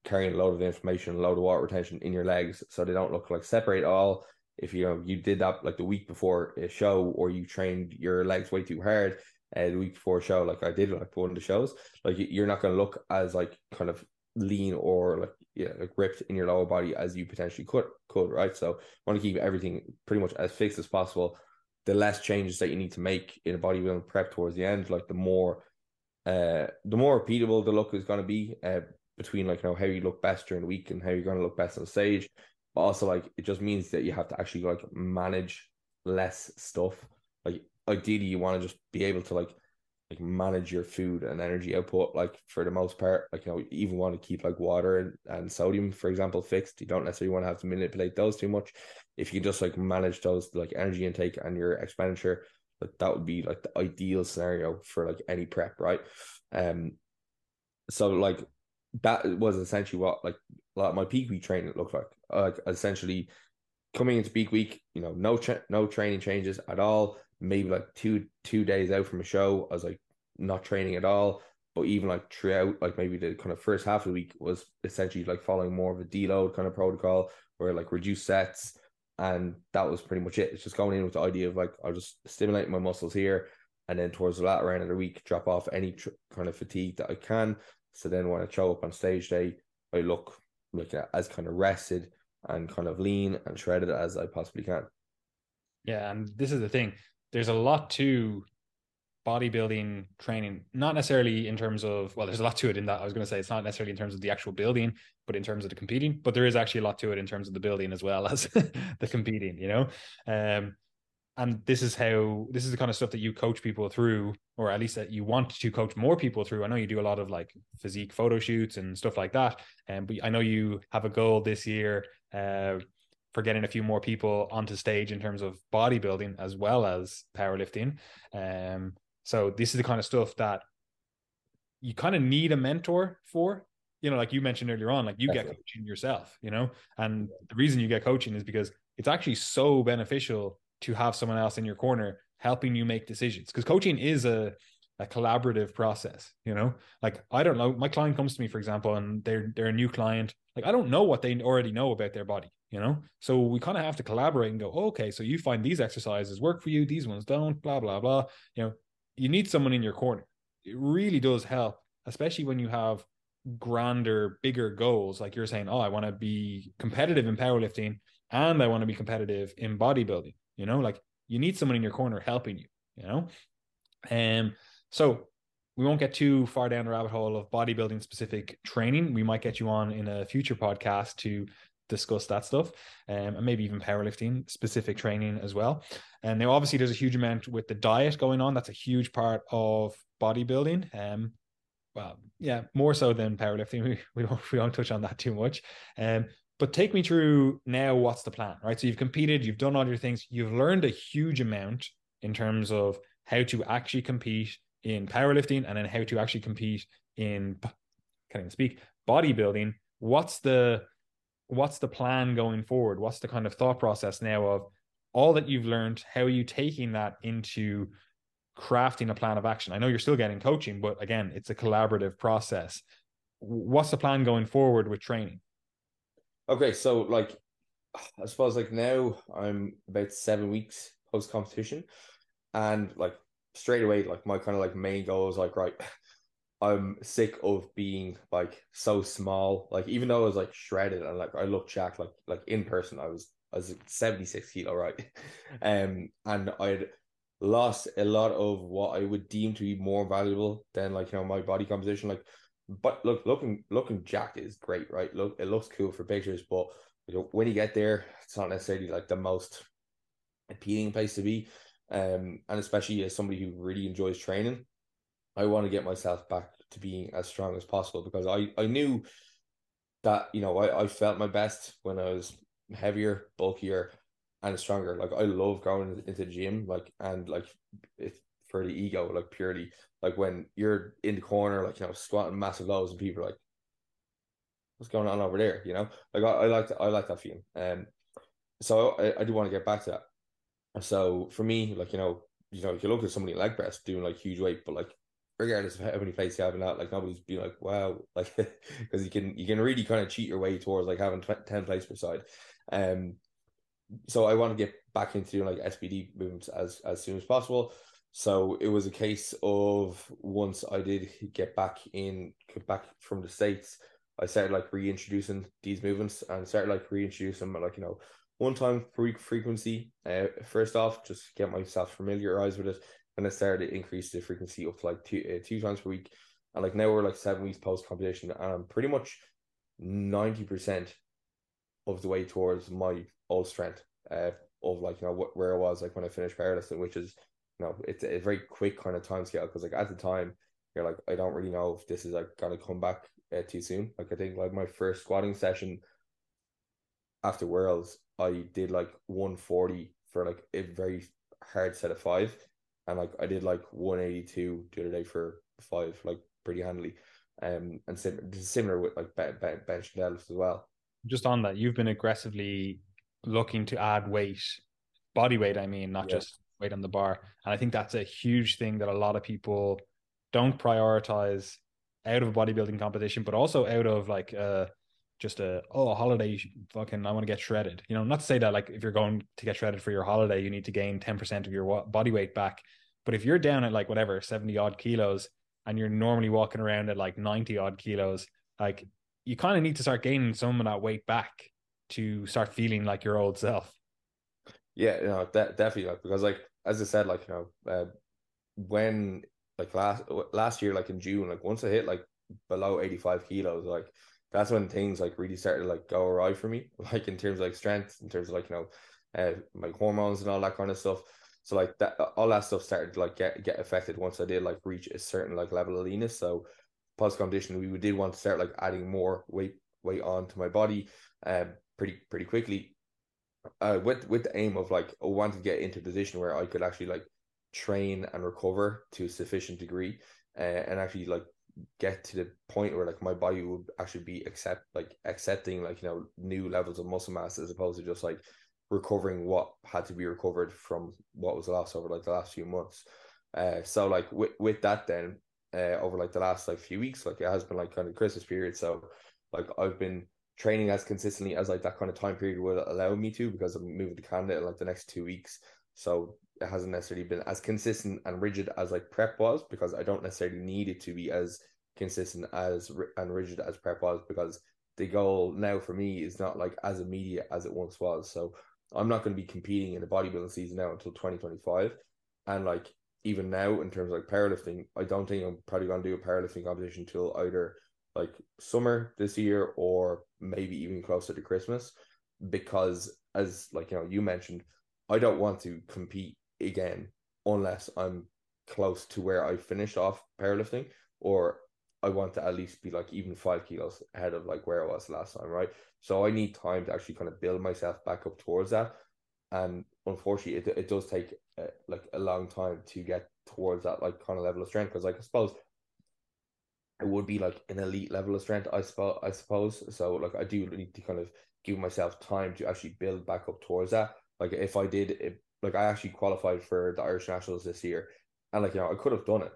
carrying a load of information, a load of water retention in your legs, so they don't look like separate all. If you know you did that like the week before a show, or you trained your legs way too hard uh, the week before a show, like I did like one of the shows, like you're not going to look as like kind of lean or like yeah like ripped in your lower body as you potentially could could right so want to keep everything pretty much as fixed as possible the less changes that you need to make in a bodybuilding prep towards the end like the more uh the more repeatable the look is going to be uh between like you know how you look best during the week and how you're going to look best on stage but also like it just means that you have to actually like manage less stuff. Like ideally you want to just be able to like like manage your food and energy output like for the most part. Like you know you even want to keep like water and, and sodium for example fixed. You don't necessarily want to have to manipulate those too much. If you just like manage those like energy intake and your expenditure like that would be like the ideal scenario for like any prep right? Um so like that was essentially what like like my peak week training looked like. Like essentially coming into peak week you know no tra- no training changes at all. Maybe like two two days out from a show I was like not training at all. But even like throughout like maybe the kind of first half of the week was essentially like following more of a deload kind of protocol where like reduce sets. And that was pretty much it. It's just going in with the idea of like I'll just stimulate my muscles here. And then towards the latter end of the week drop off any tr- kind of fatigue that I can so then when I show up on stage day I look like as kind of rested and kind of lean and shredded as I possibly can yeah and this is the thing there's a lot to bodybuilding training, not necessarily in terms of, well, there's a lot to it in that. I was going to say it's not necessarily in terms of the actual building, but in terms of the competing. But there is actually a lot to it in terms of the building as well *laughs* as the competing, you know? Um, and this is how this is the kind of stuff that you coach people through or at least that you want to coach more people through i know you do a lot of like physique photo shoots and stuff like that and um, but i know you have a goal this year uh, for getting a few more people onto stage in terms of bodybuilding as well as powerlifting. Um, so this is the kind of stuff that you kind of need a mentor for. You know, like you mentioned earlier on, like you get coaching yourself, you know, and the reason you get coaching is because it's actually so beneficial to have someone else in your corner helping you make decisions. Because coaching is a a collaborative process you know? Like i don't know my client comes to me for example and they're they're a new client. Like i don't know what they already know about their body you know? So we kind of have to collaborate and go okay so you find these exercises work for you these ones don't blah blah blah. You know you need someone in your corner. It really does help especially when you have grander bigger goals. Like you're saying oh i want to be competitive in powerlifting and i want to be competitive in bodybuilding you know like you need someone in your corner helping you you know um so we won't get too far down the rabbit hole of bodybuilding specific training. We might get you on in a future podcast to discuss that stuff um, and maybe even powerlifting specific training as well. And now, obviously, there's a huge amount with the diet going on. That's a huge part of bodybuilding. Um, well, yeah, more so than powerlifting. *laughs* We, we won't we won't touch on that too much. Um, but take me through now. What's the plan, right? So you've competed, you've done all your things, you've learned a huge amount in terms of how to actually compete in powerlifting and then how to actually compete in can't even speak bodybuilding what's the what's the plan going forward what's the kind of thought process now of all that you've learned how are you taking that into crafting a plan of action i know you're still getting coaching but again it's a collaborative process what's the plan going forward with training okay so like i suppose like now i'm about seven weeks post competition and like straight away, like my kind of like main goal is like, right, *laughs* I'm sick of being like so small. Like even though I was like shredded and like I looked jacked, like like in person, I was I was 76 kilo, right? *laughs* Um, and I'd lost a lot of what I would deem to be more valuable than like you know my body composition. Like, but look, looking looking jacked is great, right? Look, it looks cool for pictures, but you know when you get there, it's not necessarily like the most appealing place to be. Um, and especially as somebody who really enjoys training, I want to get myself back to being as strong as possible because I, I knew that, you know, I, I felt my best when I was heavier, bulkier, and stronger. Like I love going into the gym, like and like it's the ego, like purely like when you're in the corner, like you know, squatting massive loads and people like, what's going on over there? You know, like I, I like I like that feeling. Um so I, I do want to get back to that. So for me, like you know, you know, if you look at somebody leg press doing like huge weight, but like regardless of how many plates you have in that, like nobody's being like, wow, *laughs* like because you can you can really kind of cheat your way towards like having ten plates per side. Um, so I want to get back into doing like SBD movements as as soon as possible. So it was a case of once I did get back in back from the states, I started like reintroducing these movements and started like reintroducing them like you know one time week frequency. Uh, first off, just get myself familiarized with it, and I started to increase the frequency up to like two uh, two times per week. And like now we're like seven weeks post competition, and I'm pretty much ninety percent of the way towards my old strength. Uh, of like you know where I was like when I finished powerlifting, which is know it's a very quick kind of time scale because like at the time you're like I don't really know if this is like gonna come back uh, too soon. Like I think like my first squatting session after Worlds, I did like 140 for like a very hard set of five, and like I did like 182 the other day for five, like pretty handily. Um, and sim- similar with like bench and deadlifts as well. Just on that, you've been aggressively looking to add weight, body weight. I mean, not yeah. just weight on the bar. And I think that's a huge thing that a lot of people don't prioritize out of a bodybuilding competition, but also out of like uh just a oh a holiday fucking I want to get shredded. You know, not to say that like if you're going to get shredded for your holiday, you need to gain 10% of your body weight back. But if you're down at like whatever 70 odd kilos and you're normally walking around at like 90 odd kilos, like you kind of need to start gaining some of that weight back to start feeling like your old self. Yeah, you know, de- definitely like because like as I said, like you know, uh, when like last last year, like in June, like once I hit like below 85 kilos, like that's when things like really started to like go awry for me, *laughs* like in terms of like strength, in terms of like, you know, uh, my hormones and all that kind of stuff. So like that, all that stuff started to like get get affected once I did like reach a certain like level of leanness. So post competition, we did want to start like adding more weight weight on to my body, um, pretty pretty quickly. Uh, with with the aim of like I wanted to get into a position where I could actually like train and recover to a sufficient degree, uh, and actually like get to the point where like my body would actually be accept like accepting like you know new levels of muscle mass as opposed to just like recovering what had to be recovered from what was lost over like the last few months. Uh, so like with with that then uh, over like the last like few weeks, like it has been like kind of Christmas period. So like I've been training as consistently as like that kind of time period would allow me to because I'm moving to Canada in like the next two weeks. So it hasn't necessarily been as consistent and rigid as like prep was because I don't necessarily need it to be as consistent as and rigid as prep was because the goal now for me is not like as immediate as it once was. So I'm not going to be competing in the bodybuilding season now until 2025. And like even now in terms of like powerlifting, I don't think I'm probably going to do a powerlifting competition till either like summer this year or maybe even closer to Christmas because as like you know you mentioned I don't want to compete again unless I'm close to where I finished off powerlifting or I want to at least be like even five kilos ahead of like where I was last time, right? So I need time to actually kind of build myself back up towards that. And unfortunately, it, it does take uh, like a long time to get towards that like kind of level of strength because like I suppose it would be like an elite level of strength, I suppose. I suppose so. Like I do need to kind of give myself time to actually build back up towards that. Like if I did it, like I actually qualified for the Irish Nationals this year, and like you know I could have done it,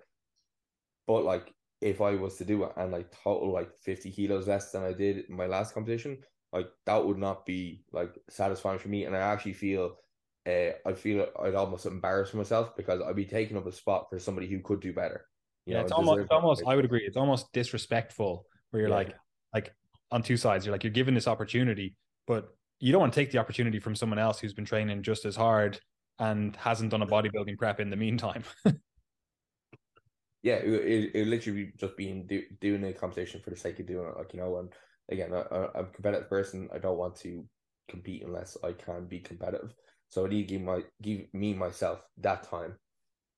but like if I was to do it and like total like fifty kilos less than I did in my last competition, like that would not be like satisfying for me, and I actually feel. Uh, I feel I'd almost embarrass myself because I'd be taking up a spot for somebody who could do better. You yeah, know, it's almost, it's almost. I would agree. It's almost disrespectful where you're yeah. like, like on two sides. You're like you're given this opportunity, but you don't want to take the opportunity from someone else who's been training just as hard and hasn't done a bodybuilding prep in the meantime. *laughs* yeah, it, it, it literally just being do, doing a competition for the sake of doing it. Like you know, and again, I, I'm a competitive person. I don't want to compete unless I can be competitive. So I need to give my give me myself that time,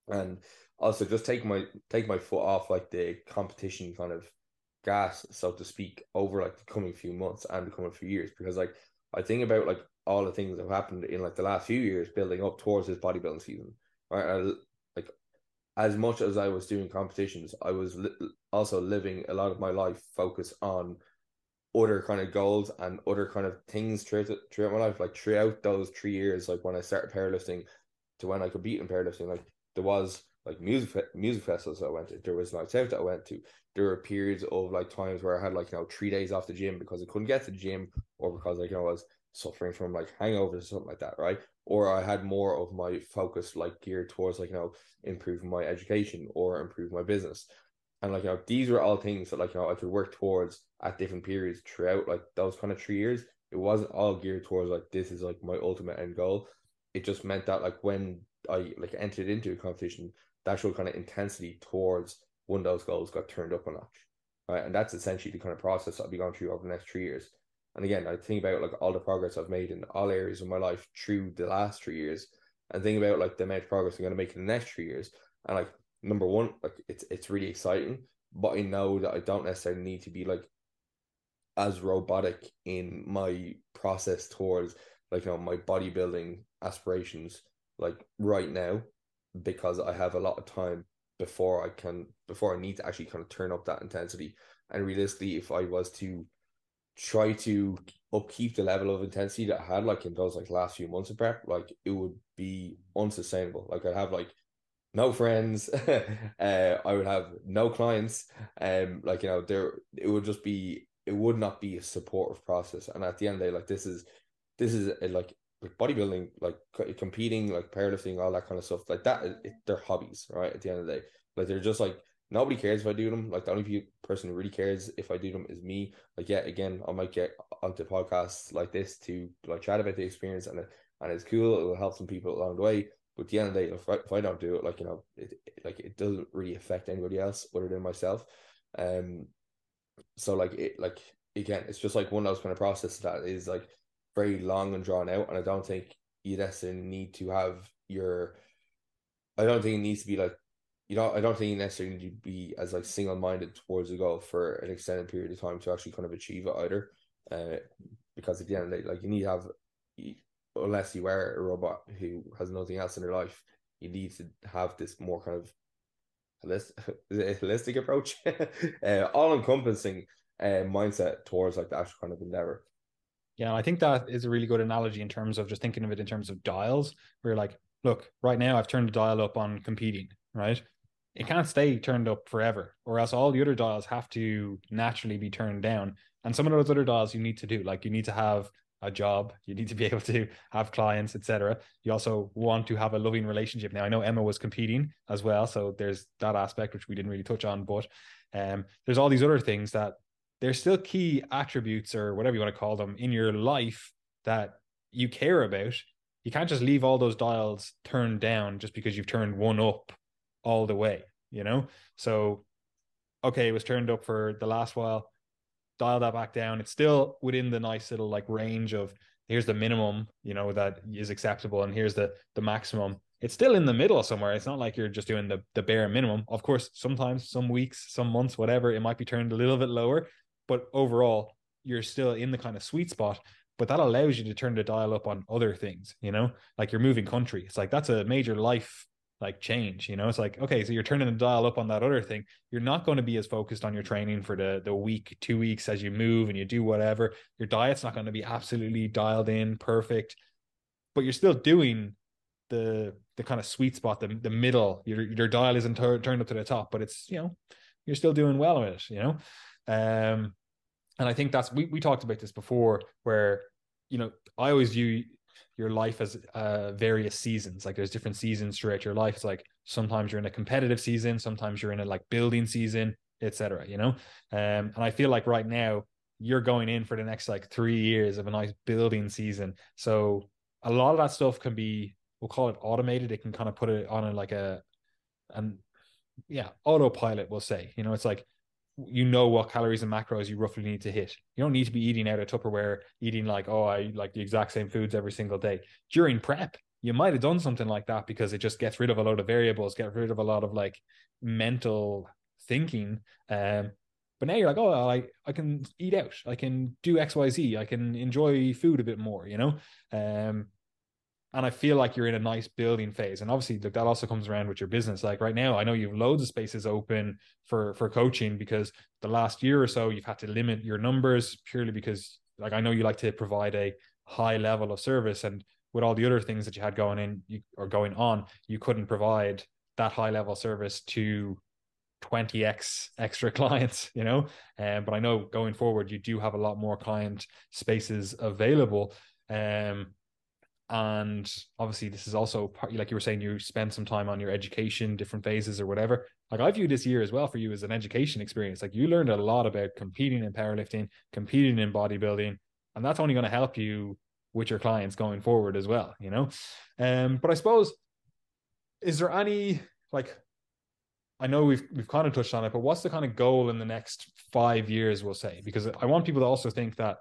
and also just take my take my foot off like the competition kind of gas, so to speak, over like the coming few months and the coming few years. Because like I think about like all the things that have happened in like the last few years building up towards this bodybuilding season. Right, I, like as much as I was doing competitions, I was li- also living a lot of my life focused on other kind of goals and other kind of things throughout throughout my life. Like throughout those three years, like when I started powerlifting to when I compete in powerlifting, like there was like music music festivals I went to. There was nights out that I went to. There were periods of like times where I had like you know three days off the gym because I couldn't get to the gym or because like you know I was suffering from like hangovers or something like that, right? Or I had more of my focus like geared towards like you know improving my education or improving my business. And like you know, these were all things that like you know I could work towards at different periods throughout like those kind of three years. It wasn't all geared towards like this is like my ultimate end goal. It just meant that like when I like entered into a competition, the actual kind of intensity towards one of those goals got turned up a notch. Right. And that's essentially the kind of process I'll be going through over the next three years. And again, I think about like all the progress I've made in all areas of my life through the last three years and think about like the amount of progress I'm going to make in the next three years. And like number one, like it's it's really exciting, but I know that I don't necessarily need to be like as robotic in my process towards like you know my bodybuilding aspirations like right now because I have a lot of time before I can before I need to actually kind of turn up that intensity. And realistically, if I was to try to upkeep the level of intensity that I had like in those like last few months of prep, like it would be unsustainable. Like I'd have like no friends, *laughs* uh, I would have no clients, um, like you know, there it would just be it would not be a supportive process. And at the end of the day, like this is this is a, like like bodybuilding, like competing, like powerlifting, all that kind of stuff, like that. It, they're hobbies, right? At the end of the day, like they're just like nobody cares if I do them. Like the only person who really cares if I do them is me. Like yeah, again, I might get onto podcasts like this to like chat about the experience, and and it's cool. It will help some people along the way. But at the end of the day, if I, if I don't do it, like you know, it like it doesn't really affect anybody else other than myself. Um, so like it like again, it's just like one of those kind of processes that is like very long and drawn out, and I don't think you necessarily need to have your. I don't think it needs to be like, you know, I don't think you necessarily need to be as like single minded towards a goal for an extended period of time to actually kind of achieve it either. Uh, because at the end like you need to have, unless you are a robot who has nothing else in their life, you need to have this more kind of *laughs* holistic approach, *laughs* uh, all encompassing uh, mindset towards like the actual kind of endeavor. Yeah, I think that is a really good analogy in terms of just thinking of it in terms of dials. Where like, look, right now I've turned the dial up on competing, right? It can't stay turned up forever, or else all the other dials have to naturally be turned down. And some of those other dials you need to do, like you need to have a job, you need to be *laughs* able to have clients, etc. You also want to have a loving relationship. Now I know Emma was competing as well, so there's that aspect which we didn't really touch on, but um, there's all these other things that they're still key attributes or whatever you want to call them in your life that you care about. You can't just leave all those dials turned down just because you've turned one up all the way, you know? So, okay, it was turned up for the last while, dial that back down. It's still within the nice little like range of here's the minimum, you know, that is acceptable, and here's the the maximum. It's still in the middle somewhere. It's not like you're just doing the the bare minimum. Of course, sometimes, some weeks, some months, whatever, it might be turned a little bit lower, but overall you're still in the kind of sweet spot but that allows you to turn the dial up on other things you know? Like you're moving country. It's like that's a major life like change you know? It's like okay so you're turning the dial up on that other thing. You're not going to be as focused on your training for the the week two weeks as you move and you do whatever. Your diet's not going to be absolutely dialed in perfect but you're still doing the the kind of sweet spot the, the middle. Your your dial isn't tur- turned up to the top but it's you know you're still doing well with it you know? Um and I think that's we we talked about this before, where you know I always view your life as uh, various seasons. Like there's different seasons throughout your life. It's like sometimes you're in a competitive season, sometimes you're in a like building season, etc. You know, um, and I feel like right now you're going in for the next like three years of a nice building season. So a lot of that stuff can be we'll call it automated. It can kind of put it on a, like a and yeah autopilot. We'll say you know it's like you know what calories and macros you roughly need to hit. You don't need to be eating out of Tupperware, eating like, oh, I like the exact same foods every single day. During prep, you might have done something like that because it just gets rid of a lot of variables, get rid of a lot of like mental thinking. Um, but now you're like, oh, I, I can eat out, I can do XYZ, I can enjoy food a bit more, you know? Um, and I feel like you're in a nice building phase. And obviously, look, that also comes around with your business. Like right now, I know you have loads of spaces open for for coaching because the last year or so you've had to limit your numbers purely because, like, I know you like to provide a high level of service, and with all the other things that you had going in you, or going on, you couldn't provide that high level service to 20x extra *laughs* clients you know um, but i know going forward you do have a lot more client spaces available um and obviously this is also part, like you were saying you spend some time on your education different phases or whatever. Like i view this year as well for you as an education experience. Like you learned a lot about competing in powerlifting competing in bodybuilding and that's only going to help you with your clients going forward as well you know? Um but i suppose is there any like I know we've we've kind of touched on it, but what's the kind of goal in the next five years, we'll say? Because I want people to also think that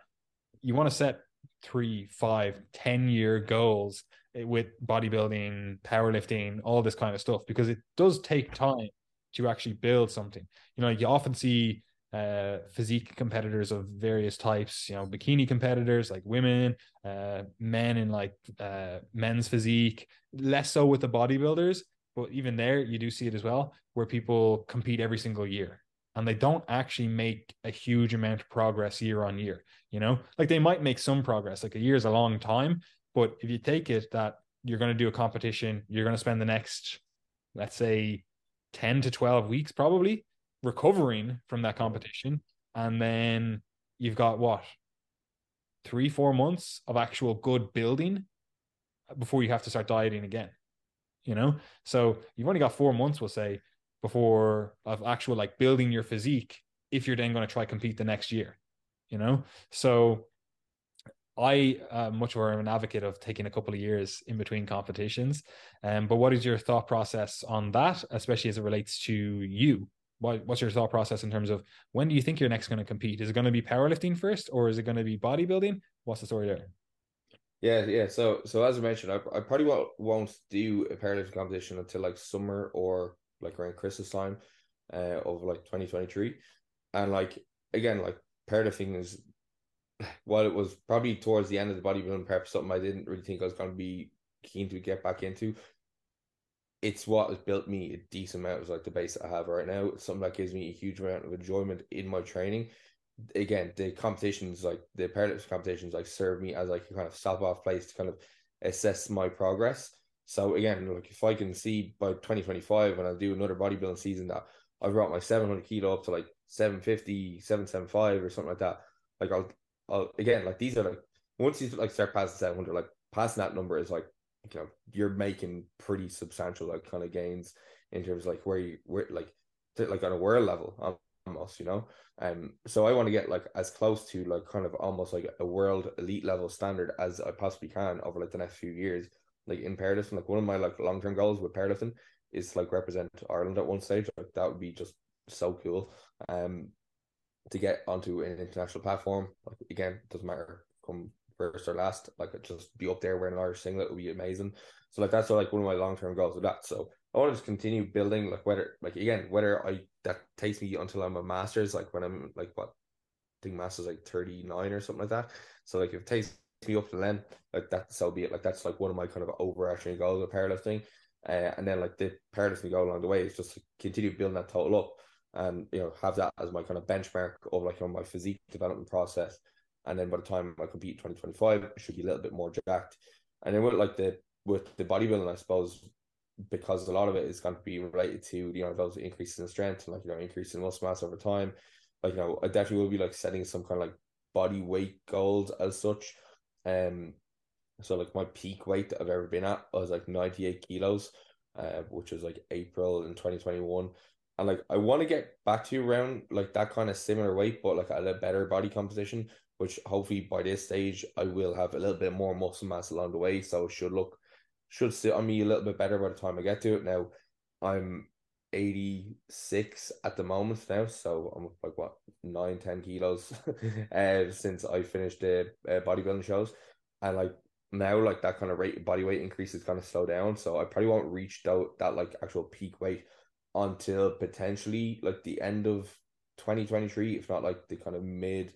you want to set three, five, ten year goals with bodybuilding, powerlifting, all this kind of stuff, because it does take time to actually build something. You know, you often see uh, physique competitors of various types, you know, bikini competitors like women, uh, men in like uh, men's physique, less so with the bodybuilders, but even there, you do see it as well, where people compete every single year and they don't actually make a huge amount of progress year on year. You know, like they might make some progress, like a year is a long time. But if you take it that you're going to do a competition, you're going to spend the next, let's say, 10 to 12 weeks probably recovering from that competition. And then you've got what? Three, four months of actual good building before you have to start dieting again. You know, so you've only got four months, we'll say, before of actual like building your physique if you're then going to try compete the next year you know? So i uh, much more am an advocate of taking a couple of years in between competitions. Um, but what is your thought process on that especially as it relates to you? What, what's your thought process in terms of when do you think you're next going to compete? Is it going to be powerlifting first or is it going to be bodybuilding? What's the story there? Yeah, yeah. So, so as I mentioned, I, I probably won't, won't do a powerlifting competition until like summer or like around Christmas time uh, of like 2023. And like, again, like powerlifting is, *sighs* while it was probably towards the end of the bodybuilding prep, something I didn't really think I was going to be keen to get back into. It's what has built me a decent amount of like the base I have right now. It's something that gives me a huge amount of enjoyment in my training. Again, the competitions, like the powerlifting competitions, like serve me as like a kind of stop off place to kind of assess my progress so again, like if I can see by 2025 when I do another bodybuilding season that I brought my 700 kilo up to like 750, 775 or something like that, like I'll, I'll again, like these are like once you like start passing 700, like passing that number is like you know you're making pretty substantial like kind of gains in terms of like where you where like like on a world level almost you know? Um so I want to get like as close to like kind of almost like a world elite level standard as I possibly can over like the next few years like in powerlifting. Like one of my like long term goals with powerlifting is to like represent Ireland at one stage. Like that would be just so cool. Um, to get onto an international platform. Like again, doesn't matter come first or last. Like just be up there wearing an Irish singlet would be amazing. So like that's like one of my long term goals with that. So I want to just continue building like whether like again whether I that takes me until I'm a master's like when I'm like what I think master's like 39 or something like that. So like if it takes me up to then, like that, so be it. Like that's like one of my kind of overarching goals of powerlifting. Uh, and then like the powerlifting goal along the way is just continue building that total up and you know have that as my kind of benchmark of like on my physique development process. And then by the time I compete in 2025, I should be a little bit more jacked. And then with like the with the bodybuilding, I suppose because a lot of it is going to be related to you know those increases in strength and like you know increase in muscle mass over time. Like you know, I definitely will be like setting some kind of like body weight goals as such um, so like my peak weight that I've ever been at was like 98 kilos, uh, which was like April in 2021. And like I want to get back to around like that kind of similar weight, but like at a better body composition, which hopefully by this stage I will have a little bit more muscle mass along the way. So it should look should sit on me a little bit better by the time I get to it. Now I'm 86 at the moment now, so I'm like what nine, 10 kilos *laughs* uh, since I finished the uh, bodybuilding shows, and like now like that kind of rate body weight increase is kind of slow down, so I probably won't reach that that like actual peak weight until potentially like the end of 2023, if not like the kind of mid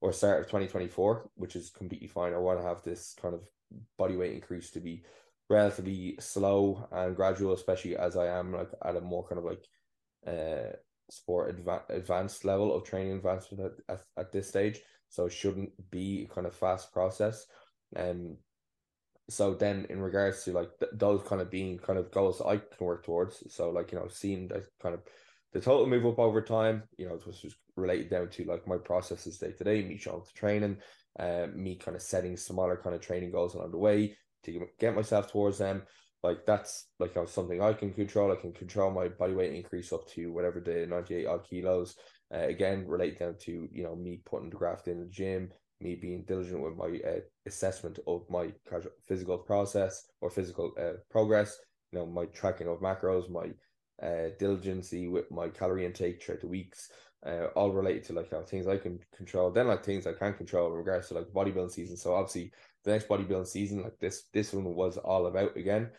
or start of 2024, which is completely fine. I want to have this kind of body weight increase to be relatively slow and gradual, especially as I am like at a more kind of like uh sport adva- advanced level of training advancement at, at, at this stage. So it shouldn't be kind of fast process. And um, so then in regards to like th- those kind of being kind of goals I can work towards. So like, you know, seeing that kind of the total move up over time, you know, it was related down to like my processes day to day, me showing to training, uh, me kind of setting smaller kind of training goals along the way, to get myself towards them. Like that's like something I can control. I can control my body weight increase up to whatever the 98 odd kilos. Uh, again, relate down to you know me putting the graft in the gym, me being diligent with my uh, assessment of my physical process or physical uh, progress. You know, my tracking of macros, my uh, with my calorie intake throughout the weeks, uh, all related to like how things I can control. Then like things I can't control in regards to like bodybuilding season. So obviously the next bodybuilding season, like this, this one was all about again.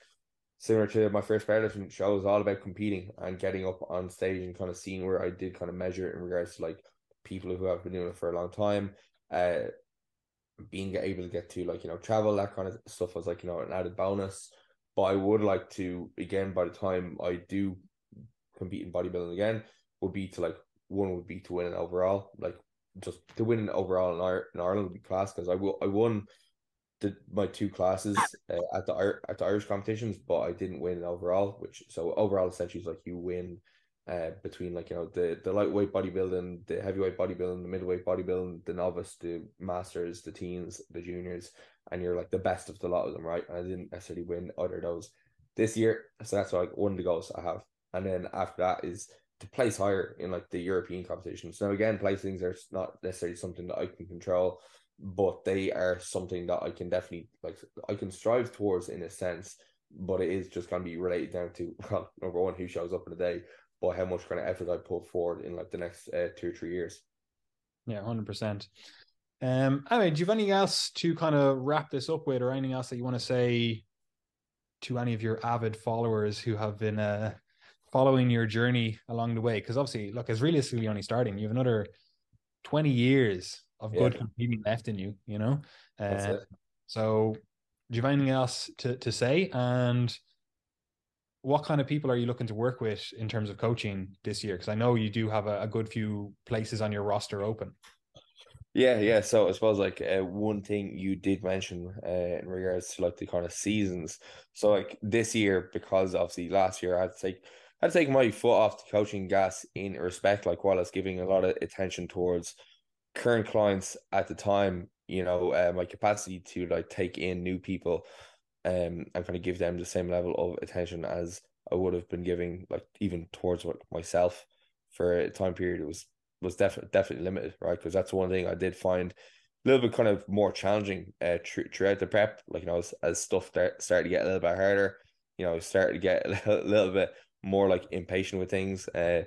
Similar to my first powerlifting show, was all about competing and getting up on stage and kind of seeing where I did kind of measure in regards to like people who have been doing it for a long time. Uh, being able to get to like you know travel that kind of stuff was like you know an added bonus. But I would like to again by the time I do compete in bodybuilding again would be to like one would be to win an overall like just to win an overall in, Ir- in Ireland would be class because I will I won the my two classes uh, at the at the Irish competitions but I didn't win overall which so overall essentially is like you win uh, between like you know the the lightweight bodybuilding, the heavyweight bodybuilding, the middleweight bodybuilding, the novice, the masters, the teens, the juniors, and you're like the best of the lot of them, right? And I didn't necessarily win either of those this year, so that's like one of the goals I have. And then after that is to place higher in like the European competitions. Now again, placings are not necessarily something that I can control, but they are something that I can definitely like I can strive towards in a sense. But it is just gonna be related down to *laughs* well, number one, who shows up in the day, but how much kind of effort I put forward in like the next uh, two or three years. Yeah, hundred percent. Um, anyway, do you have anything else to kind of wrap this up with, or anything else that you want to say to any of your avid followers who have been uh, following your journey along the way? Because obviously, look, it's realistically only starting. You have another twenty years of yeah. good competing left in you. You know, uh, so do you have anything else to to say? And what kind of people are you looking to work with in terms of coaching this year? Because I know you do have a, a, good few places on your roster open. Yeah, yeah. So I suppose like uh, one thing you did mention uh, in regards to like the kind of seasons. So like this year, because obviously last year I had to take I had to take my foot off the coaching gas in respect, like while I was giving a lot of attention towards current clients at the time. You know, uh, my capacity to like take in new people um, and kind of give them the same level of attention as I would have been giving, like even towards what myself for a time period. It was was definitely definitely limited, right? Because that's one thing I did find a little bit kind of more challenging uh, tr- throughout the prep. Like you know, as, as stuff started to get a little bit harder, you know, started to get *laughs* a little, little bit more like impatient with things. Uh,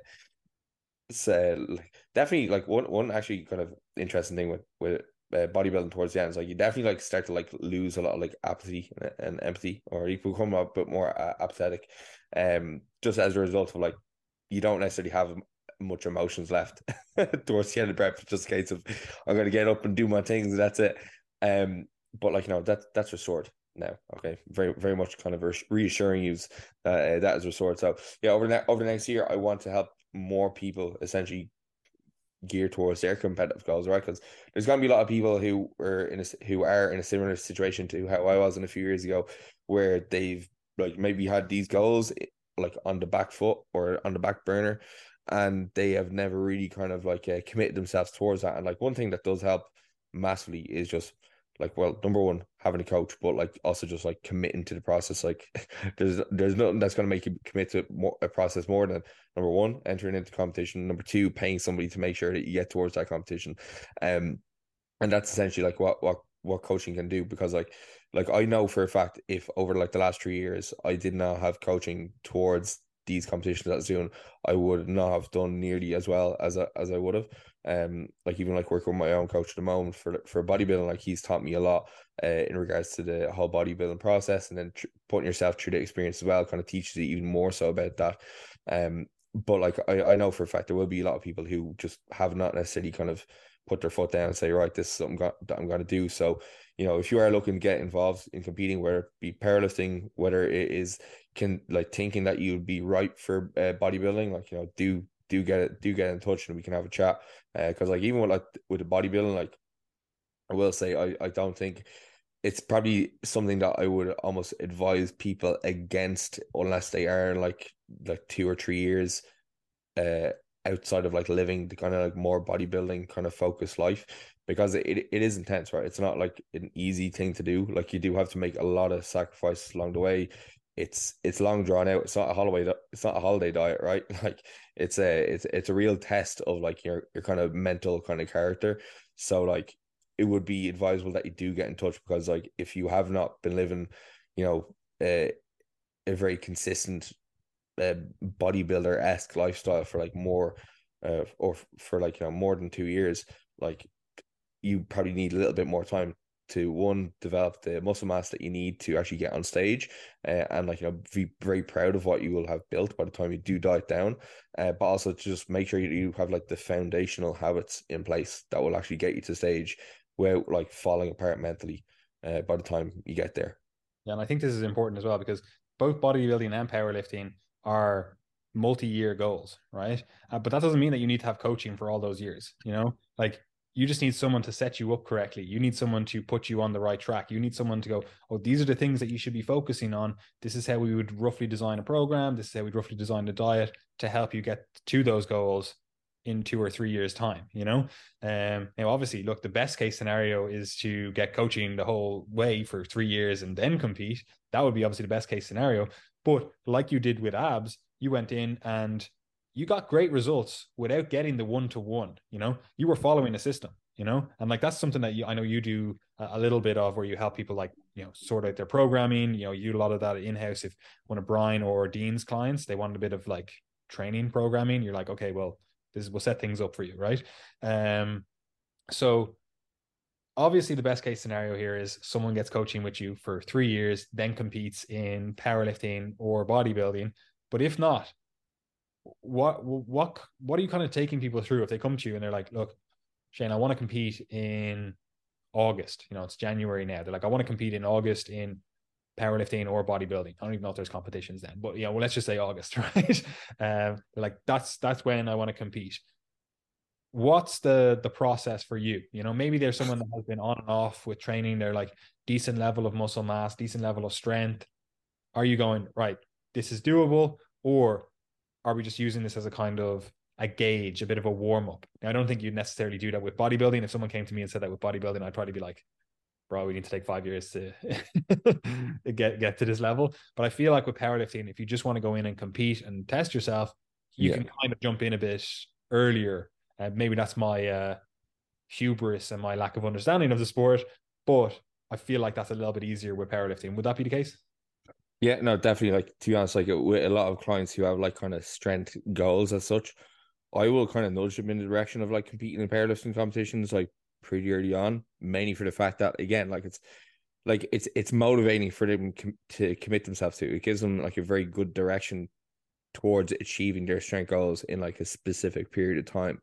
so like definitely like one one actually kind of interesting thing with with uh, bodybuilding towards the end, it's like you definitely like start to like lose a lot of like apathy and, and empathy, or you become a bit more uh, apathetic, um, just as a result of like you don't necessarily have much emotions left *laughs* towards the end of prep. Just a case of I'm gonna get up and do my things. and That's it. Um, but like you know that that's restored now. Okay, very very much kind of reassuring you that uh, that is restored. So yeah, over the ne- over the next year, I want to help more people essentially geared towards their competitive goals, right? Because there's going to be a lot of people who are in a, who are in a similar situation to how I was in a few years ago, where they've like maybe had these goals like on the back foot or on the back burner, and they have never really kind of like uh, committed themselves towards that. And like one thing that does help massively is just like well number one having a coach but like also just like committing to the process like *laughs* there's there's nothing that's going to make you commit to more, a process more than number one entering into competition number two paying somebody to make sure that you get towards that competition um and that's essentially like what what what coaching can do because like like I know for a fact if over like the last three years I did not have coaching towards these competitions that doing, I would not have done nearly as well as I, as I would have. Um, like even like working with my own coach at the moment for for bodybuilding, like he's taught me a lot uh, in regards to the whole bodybuilding process, and then tr- putting yourself through the experience as well kind of teaches you even more so about that. Um, but like I, I know for a fact there will be a lot of people who just have not necessarily kind of put their foot down and say, right, this is something that I'm going to do. So, you know, if you are looking to get involved in competing, whether it be powerlifting, whether it is can like thinking that you would be right for uh, bodybuilding, like you know, do do get it, do get in touch, and we can have a chat. Because uh, like even with like with the bodybuilding, like I will say, I I don't think it's probably something that I would almost advise people against unless they are like like two or three years uh outside of like living the kind of like more bodybuilding kind of focused life because it, it is intense, right? It's not like an easy thing to do. Like you do have to make a lot of sacrifices along the way. It's it's long drawn out. It's not a holiday. It's not a holiday diet, right? *laughs* Like it's a it's it's a real test of like your your kind of mental kind of character. So like it would be advisable that you do get in touch because like if you have not been living, you know, a a very consistent uh, bodybuilder esque lifestyle for like more, uh, or for like you know more than two years, like you probably need a little bit more time to one develop the muscle mass that you need to actually get on stage uh, and like you know be very proud of what you will have built by the time you do diet down uh, but also just make sure you have like the foundational habits in place that will actually get you to stage without like falling apart mentally uh, by the time you get there. Yeah and i think this is important as well because both bodybuilding and powerlifting are multi-year goals right? Uh, but that doesn't mean that you need to have coaching for all those years you know? Like you just need someone to set you up correctly. You need someone to put you on the right track. You need someone to go, oh, these are the things that you should be focusing on. This is how we would roughly design a program. This is how we'd roughly design the diet to help you get to those goals in two or three years' time. You know, um, now obviously, look, the best case scenario is to get coaching the whole way for three years and then compete. That would be obviously the best case scenario. But like you did with abs, you went in and you got great results without getting the one to one. You know, you were following a system. You know, and like that's something that you, I know you do a little bit of, where you help people like you know sort out their programming. You know, you do a lot of that in house. If one of Brian or Dean's clients they want a bit of like training programming, you're like, okay, well, this will set things up for you, right? Um, so obviously the best case scenario here is someone gets coaching with you for three years, then competes in powerlifting or bodybuilding. But if not, what what what are you kind of taking people through if they come to you and they're like, look, Shane, I want to compete in August. You know, it's January now. They're like, I want to compete in August in powerlifting or bodybuilding. I don't even know if there's competitions then, but yeah, well, let's just say August, *laughs* right? Um, like, that's that's when I want to compete. What's the the process for you? You know, maybe there's someone that has been on and off with training. They're like decent level of muscle mass, decent level of strength. Are you going right? This is doable, or are we just using this as a kind of a gauge, a bit of a warm up? Now, I don't think you'd necessarily do that with bodybuilding. If someone came to me and said that with bodybuilding, I'd probably be like, bro, we need to take five years to *laughs* get get to this level. But I feel like with powerlifting, if you just want to go in and compete and test yourself, you yeah. can kind of jump in a bit earlier. Uh, maybe that's my uh, hubris and my lack of understanding of the sport, but I feel like that's a little bit easier with powerlifting. Would that be the case? Yeah, no, definitely. Like to be honest, like with a lot of clients who have like kind of strength goals as such, I will kind of nudge them in the direction of like competing in powerlifting competitions like pretty early on, mainly for the fact that again, like it's like it's it's motivating for them com- to commit themselves to. It gives them like a very good direction towards achieving their strength goals in like a specific period of time.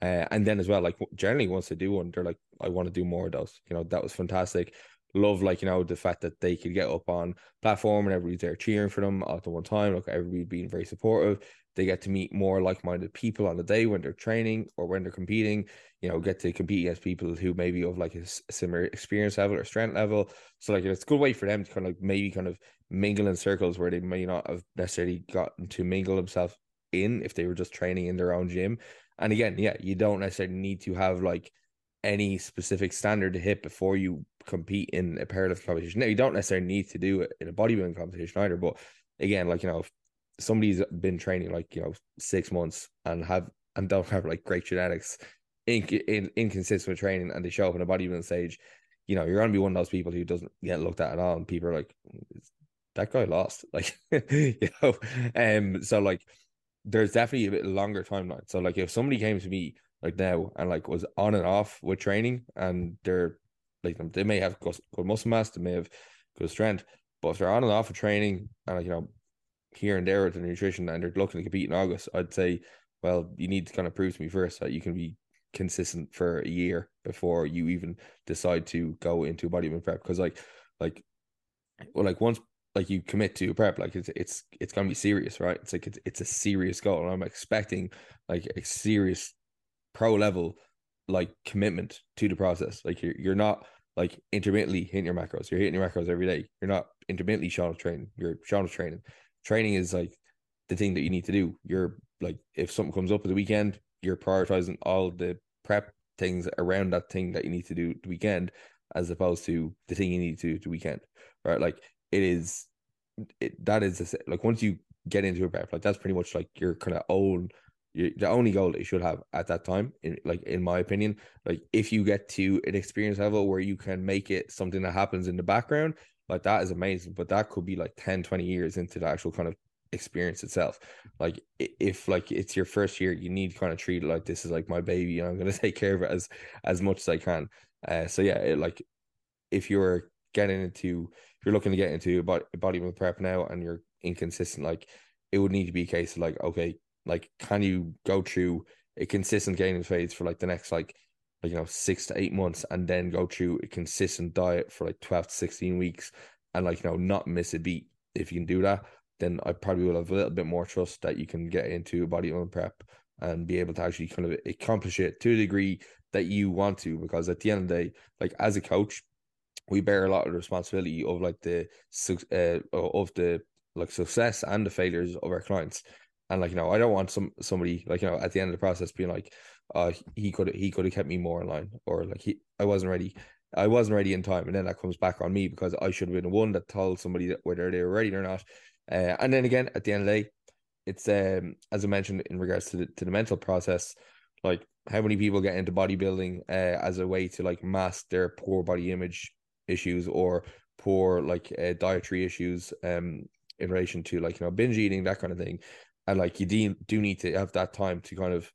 Uh, and then as well, like generally once they do one, they're like, I want to do more of those. You know, that was fantastic love like you know the fact that they could get up on platform and everybody's there cheering for them at the one time like everybody being very supportive. They get to meet more like-minded people on the day when they're training or when they're competing you know get to compete against people who maybe of like a similar experience level or strength level. So like it's a good way for them to kind of like maybe kind of mingle in circles where they may not have necessarily gotten to mingle themselves in if they were just training in their own gym. And again yeah you don't necessarily need to have like any specific standard to hit before you compete in a powerlifting competition. Now you don't necessarily need to do it in a bodybuilding competition either, but again, like you know, if somebody's been training like you know six months and have and don't have like great genetics, in, in inconsistent training, and they show up in a bodybuilding stage, you know, you're gonna be one of those people who doesn't get looked at at all, and people are like, that guy lost, *laughs* like you know, um, so like there's definitely a bit longer timeline. So like if somebody came to me like now and like was on and off with training and they're like they may have good, muscle mass, they may have good strength, but if they're on and off of training and like, you know here and there with the nutrition and they're looking to compete in August, I'd say, well, you need to kind of prove to me first that you can be consistent for a year before you even decide to go into bodybuilding prep because like like well like once like you commit to prep like it's it's it's gonna be serious right? It's like it's, it's a serious goal and i'm expecting like a serious pro level like commitment to the process. Like you're you're not like intermittently hitting your macros. You're hitting your macros every day. You're not intermittently showing training. You're showing training. Training is like the thing that you need to do. You're like if something comes up at the weekend, you're prioritizing all the prep things around that thing that you need to do the weekend as opposed to the thing you need to do the weekend right like it is it, that is like once you get into a prep like that's pretty much like your kind of own the only goal that you should have at that time in like in my opinion like if you get to an experience level where you can make it something that happens in the background like that is amazing but that could be like 10 20 years into the actual kind of experience itself. Like if like it's your first year you need kind of treat it like this is like my baby and i'm going *laughs* to take care of it as as much as i can. Uh so yeah it, like if you're getting into if you're looking to get into body, bodybuilding prep now and you're inconsistent like it would need to be a case of like okay like can you go through a consistent gaining phase for like the next like like you know six to eight months and then go through a consistent diet for like 12 to 16 weeks and like you know not miss a beat if you can do that then I probably will have a little bit more trust that you can get into a bodybuilding prep and be able to actually kind of accomplish it to a degree that you want to. Because at the end of the day, like as a coach, we bear a lot of responsibility of like the uh, of the like success and the failures of our clients. And like you know, I don't want some somebody like you know at the end of the process being like, uh, he could he could have kept me more in line, or like he I wasn't ready. I wasn't ready in time, and then that comes back on me because I should have been the one that told somebody that whether they were ready or not. Uh, and then again, at the end of the day, it's um as I mentioned in regards to the to the mental process, like how many people get into bodybuilding uh, as a way to like mask their poor body image issues or poor like uh, dietary issues um in relation to like you know binge eating that kind of thing and like you do, do need to have that time to kind of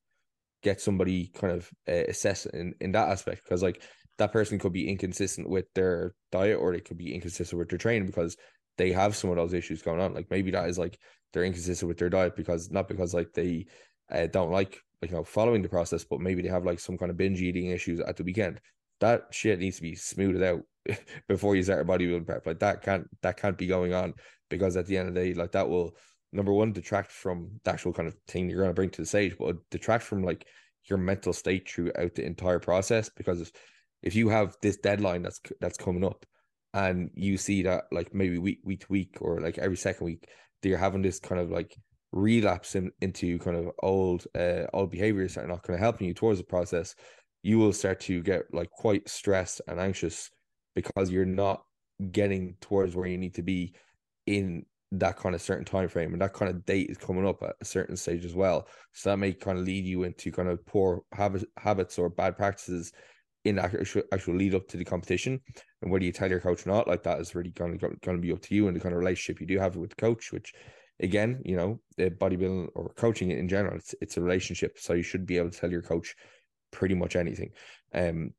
get somebody kind of uh, assess in in that aspect because like that person could be inconsistent with their diet or they could be inconsistent with their training because they have some of those issues going on. Like maybe that is like they're inconsistent with their diet because not because like they uh, don't like like you know following the process, but maybe they have like some kind of binge eating issues at the weekend. That shit needs to be smoothed out *laughs* before you start a bodybuilding prep. Like that can't that can't be going on because at the end of the day, like that will number one detract from the actual kind of thing you're going to bring to the stage, but detract from like your mental state throughout the entire process because if, if you have this deadline that's that's coming up and you see that like maybe week week to week or like every second week that you're having this kind of like relapse in, into kind of old uh old behaviors that are not kind of helping you towards the process you will start to get like quite stressed and anxious because you're not getting towards where you need to be in that kind of certain time frame and that kind of date is coming up at a certain stage as well. So that may kind of lead you into kind of poor habit, habits or bad practices in actual, actual lead up to the competition. And whether you tell your coach or not like that is really going to, going to be up to you and the kind of relationship you do have with the coach which again you know bodybuilding or coaching in general it's, it's a relationship. So you should be able to tell your coach pretty much anything um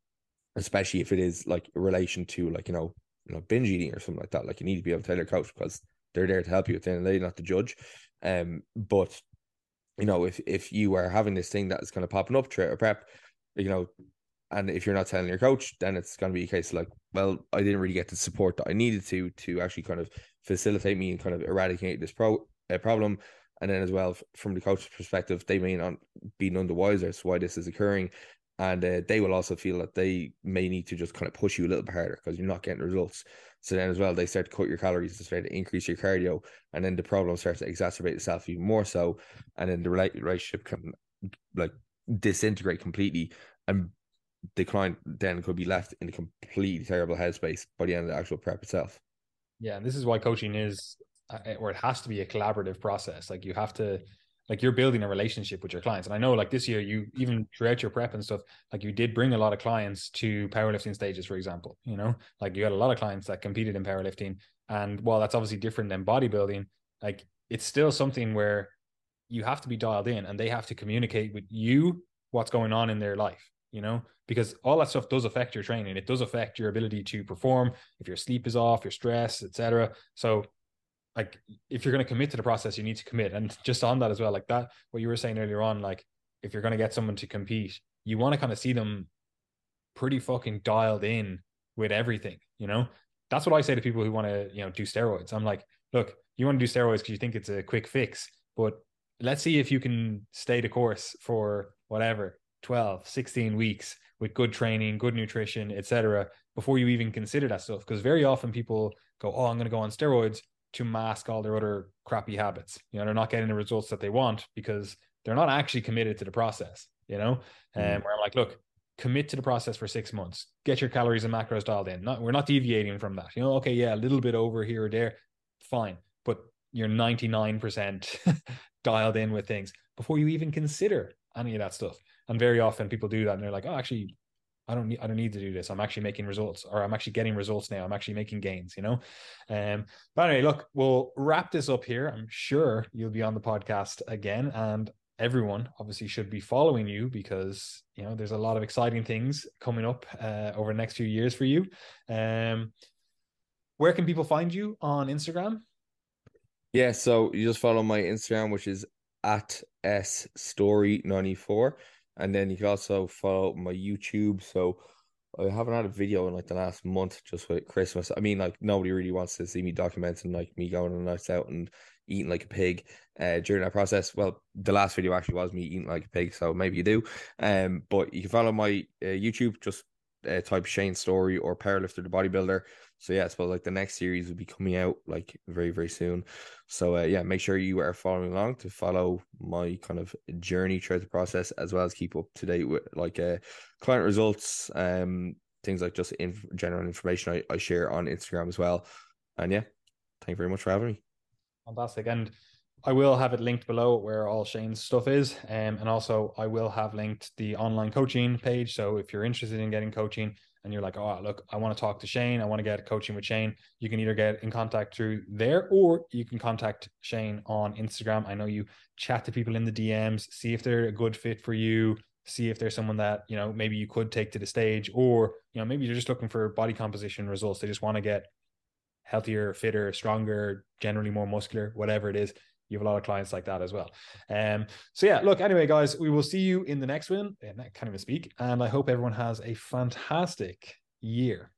especially if it is like relation to like you know you know binge eating or something like that. Like you need to be able to tell your coach because they're there to help you at the end of the day not to judge um but you know if if you are having this thing that is kind of popping up throughout a prep you know and if you're not telling your coach, then it's going to be a case like, well, I didn't really get the support that I needed to to actually kind of facilitate me and kind of eradicate this pro uh, problem. And then as well, from the coach's perspective, they may not be none the wiser as why this is occurring, and uh, they will also feel that they may need to just kind of push you a little bit harder because you're not getting results. So then as well, they start to cut your calories, they start to increase your cardio, and then the problem starts to exacerbate itself even more so, and then the relationship can like disintegrate completely and the client then could be left in a completely terrible headspace by the end of the actual prep itself. Yeah, and this is why coaching is, uh, or it has to be a collaborative process. Like you have to, like you're building a relationship with your clients. And I know, like this year, you even throughout your prep and stuff, like you did bring a lot of clients to powerlifting stages, for example. You know, like you had a lot of clients that competed in powerlifting, and while that's obviously different than bodybuilding, like it's still something where you have to be dialed in, and they have to communicate with you what's going on in their life you know, because all that stuff does affect your training. It does affect your ability to perform if your sleep is off, your stress, etc. So, like, if you're going to commit to the process, you need to commit. And just on that as well, like that, what you were saying earlier on, like, if you're going to get someone to compete, you want to kind of see them pretty fucking dialed in with everything, you know? That's what I say to people who want to, you know, do steroids. I'm like, look, you want to do steroids because you think it's a quick fix, but let's see if you can stay the course for whatever 12 16 weeks with good training good nutrition etc before you even consider that stuff because very often people go oh i'm going to go on steroids to mask all their other crappy habits you know they're not getting the results that they want because they're not actually committed to the process you know and mm. um, where i'm like look commit to the process for six months, get your calories and macros dialed in. Not, we're not deviating from that. You know, okay, yeah, a little bit over here or there, fine, but you're 99% *laughs* dialed in with things before you even consider any of that stuff. And very often people do that and they're like, oh, actually, I don't need I don't need to do this. I'm actually making results, or I'm actually getting results now. I'm actually making gains, you know. Um, but anyway, look, we'll wrap this up here. I'm sure you'll be on the podcast again, and everyone obviously should be following you because you know there's a lot of exciting things coming up uh, over the next few years for you. Um, where can people find you on Instagram? Yeah, so you just follow my Instagram, which is at s story 94 and then you can also follow my YouTube. So I haven't had a video in like the last month just with Christmas. I mean, like nobody really wants to see me documenting like me going on nights out and eating like a pig uh, during that process. Well, the last video actually was me eating like a pig, so maybe you do. Um, but you can follow my uh, YouTube. Just uh, type Shane Story or Powerlifter the Bodybuilder. So yeah, I suppose like the next series will be coming out like very very soon. So uh, yeah, make sure you are following along to follow my kind of journey throughout the process, as well as keep up to date with like uh, client results, um, things like just in general information I, I share on Instagram as well. And yeah, thank you very much for having me. Fantastic. And I will have it linked below where all Shane's stuff is. Um, and also, I will have linked the online coaching page. So if you're interested in getting coaching and you're like, oh, look, I want to talk to Shane, I want to get coaching with Shane, you can either get in contact through there or you can contact Shane on Instagram. I know you chat to people in the DMs, see if they're a good fit for you, see if there's someone that, you know, maybe you could take to the stage, or, you know, maybe you're just looking for body composition results. They just want to get healthier, fitter, stronger, generally more muscular, whatever it is you have a lot of clients like that as well. Um, so yeah, look, anyway, guys, we will see you in the next one. That can't even speak. And I hope everyone has a fantastic year.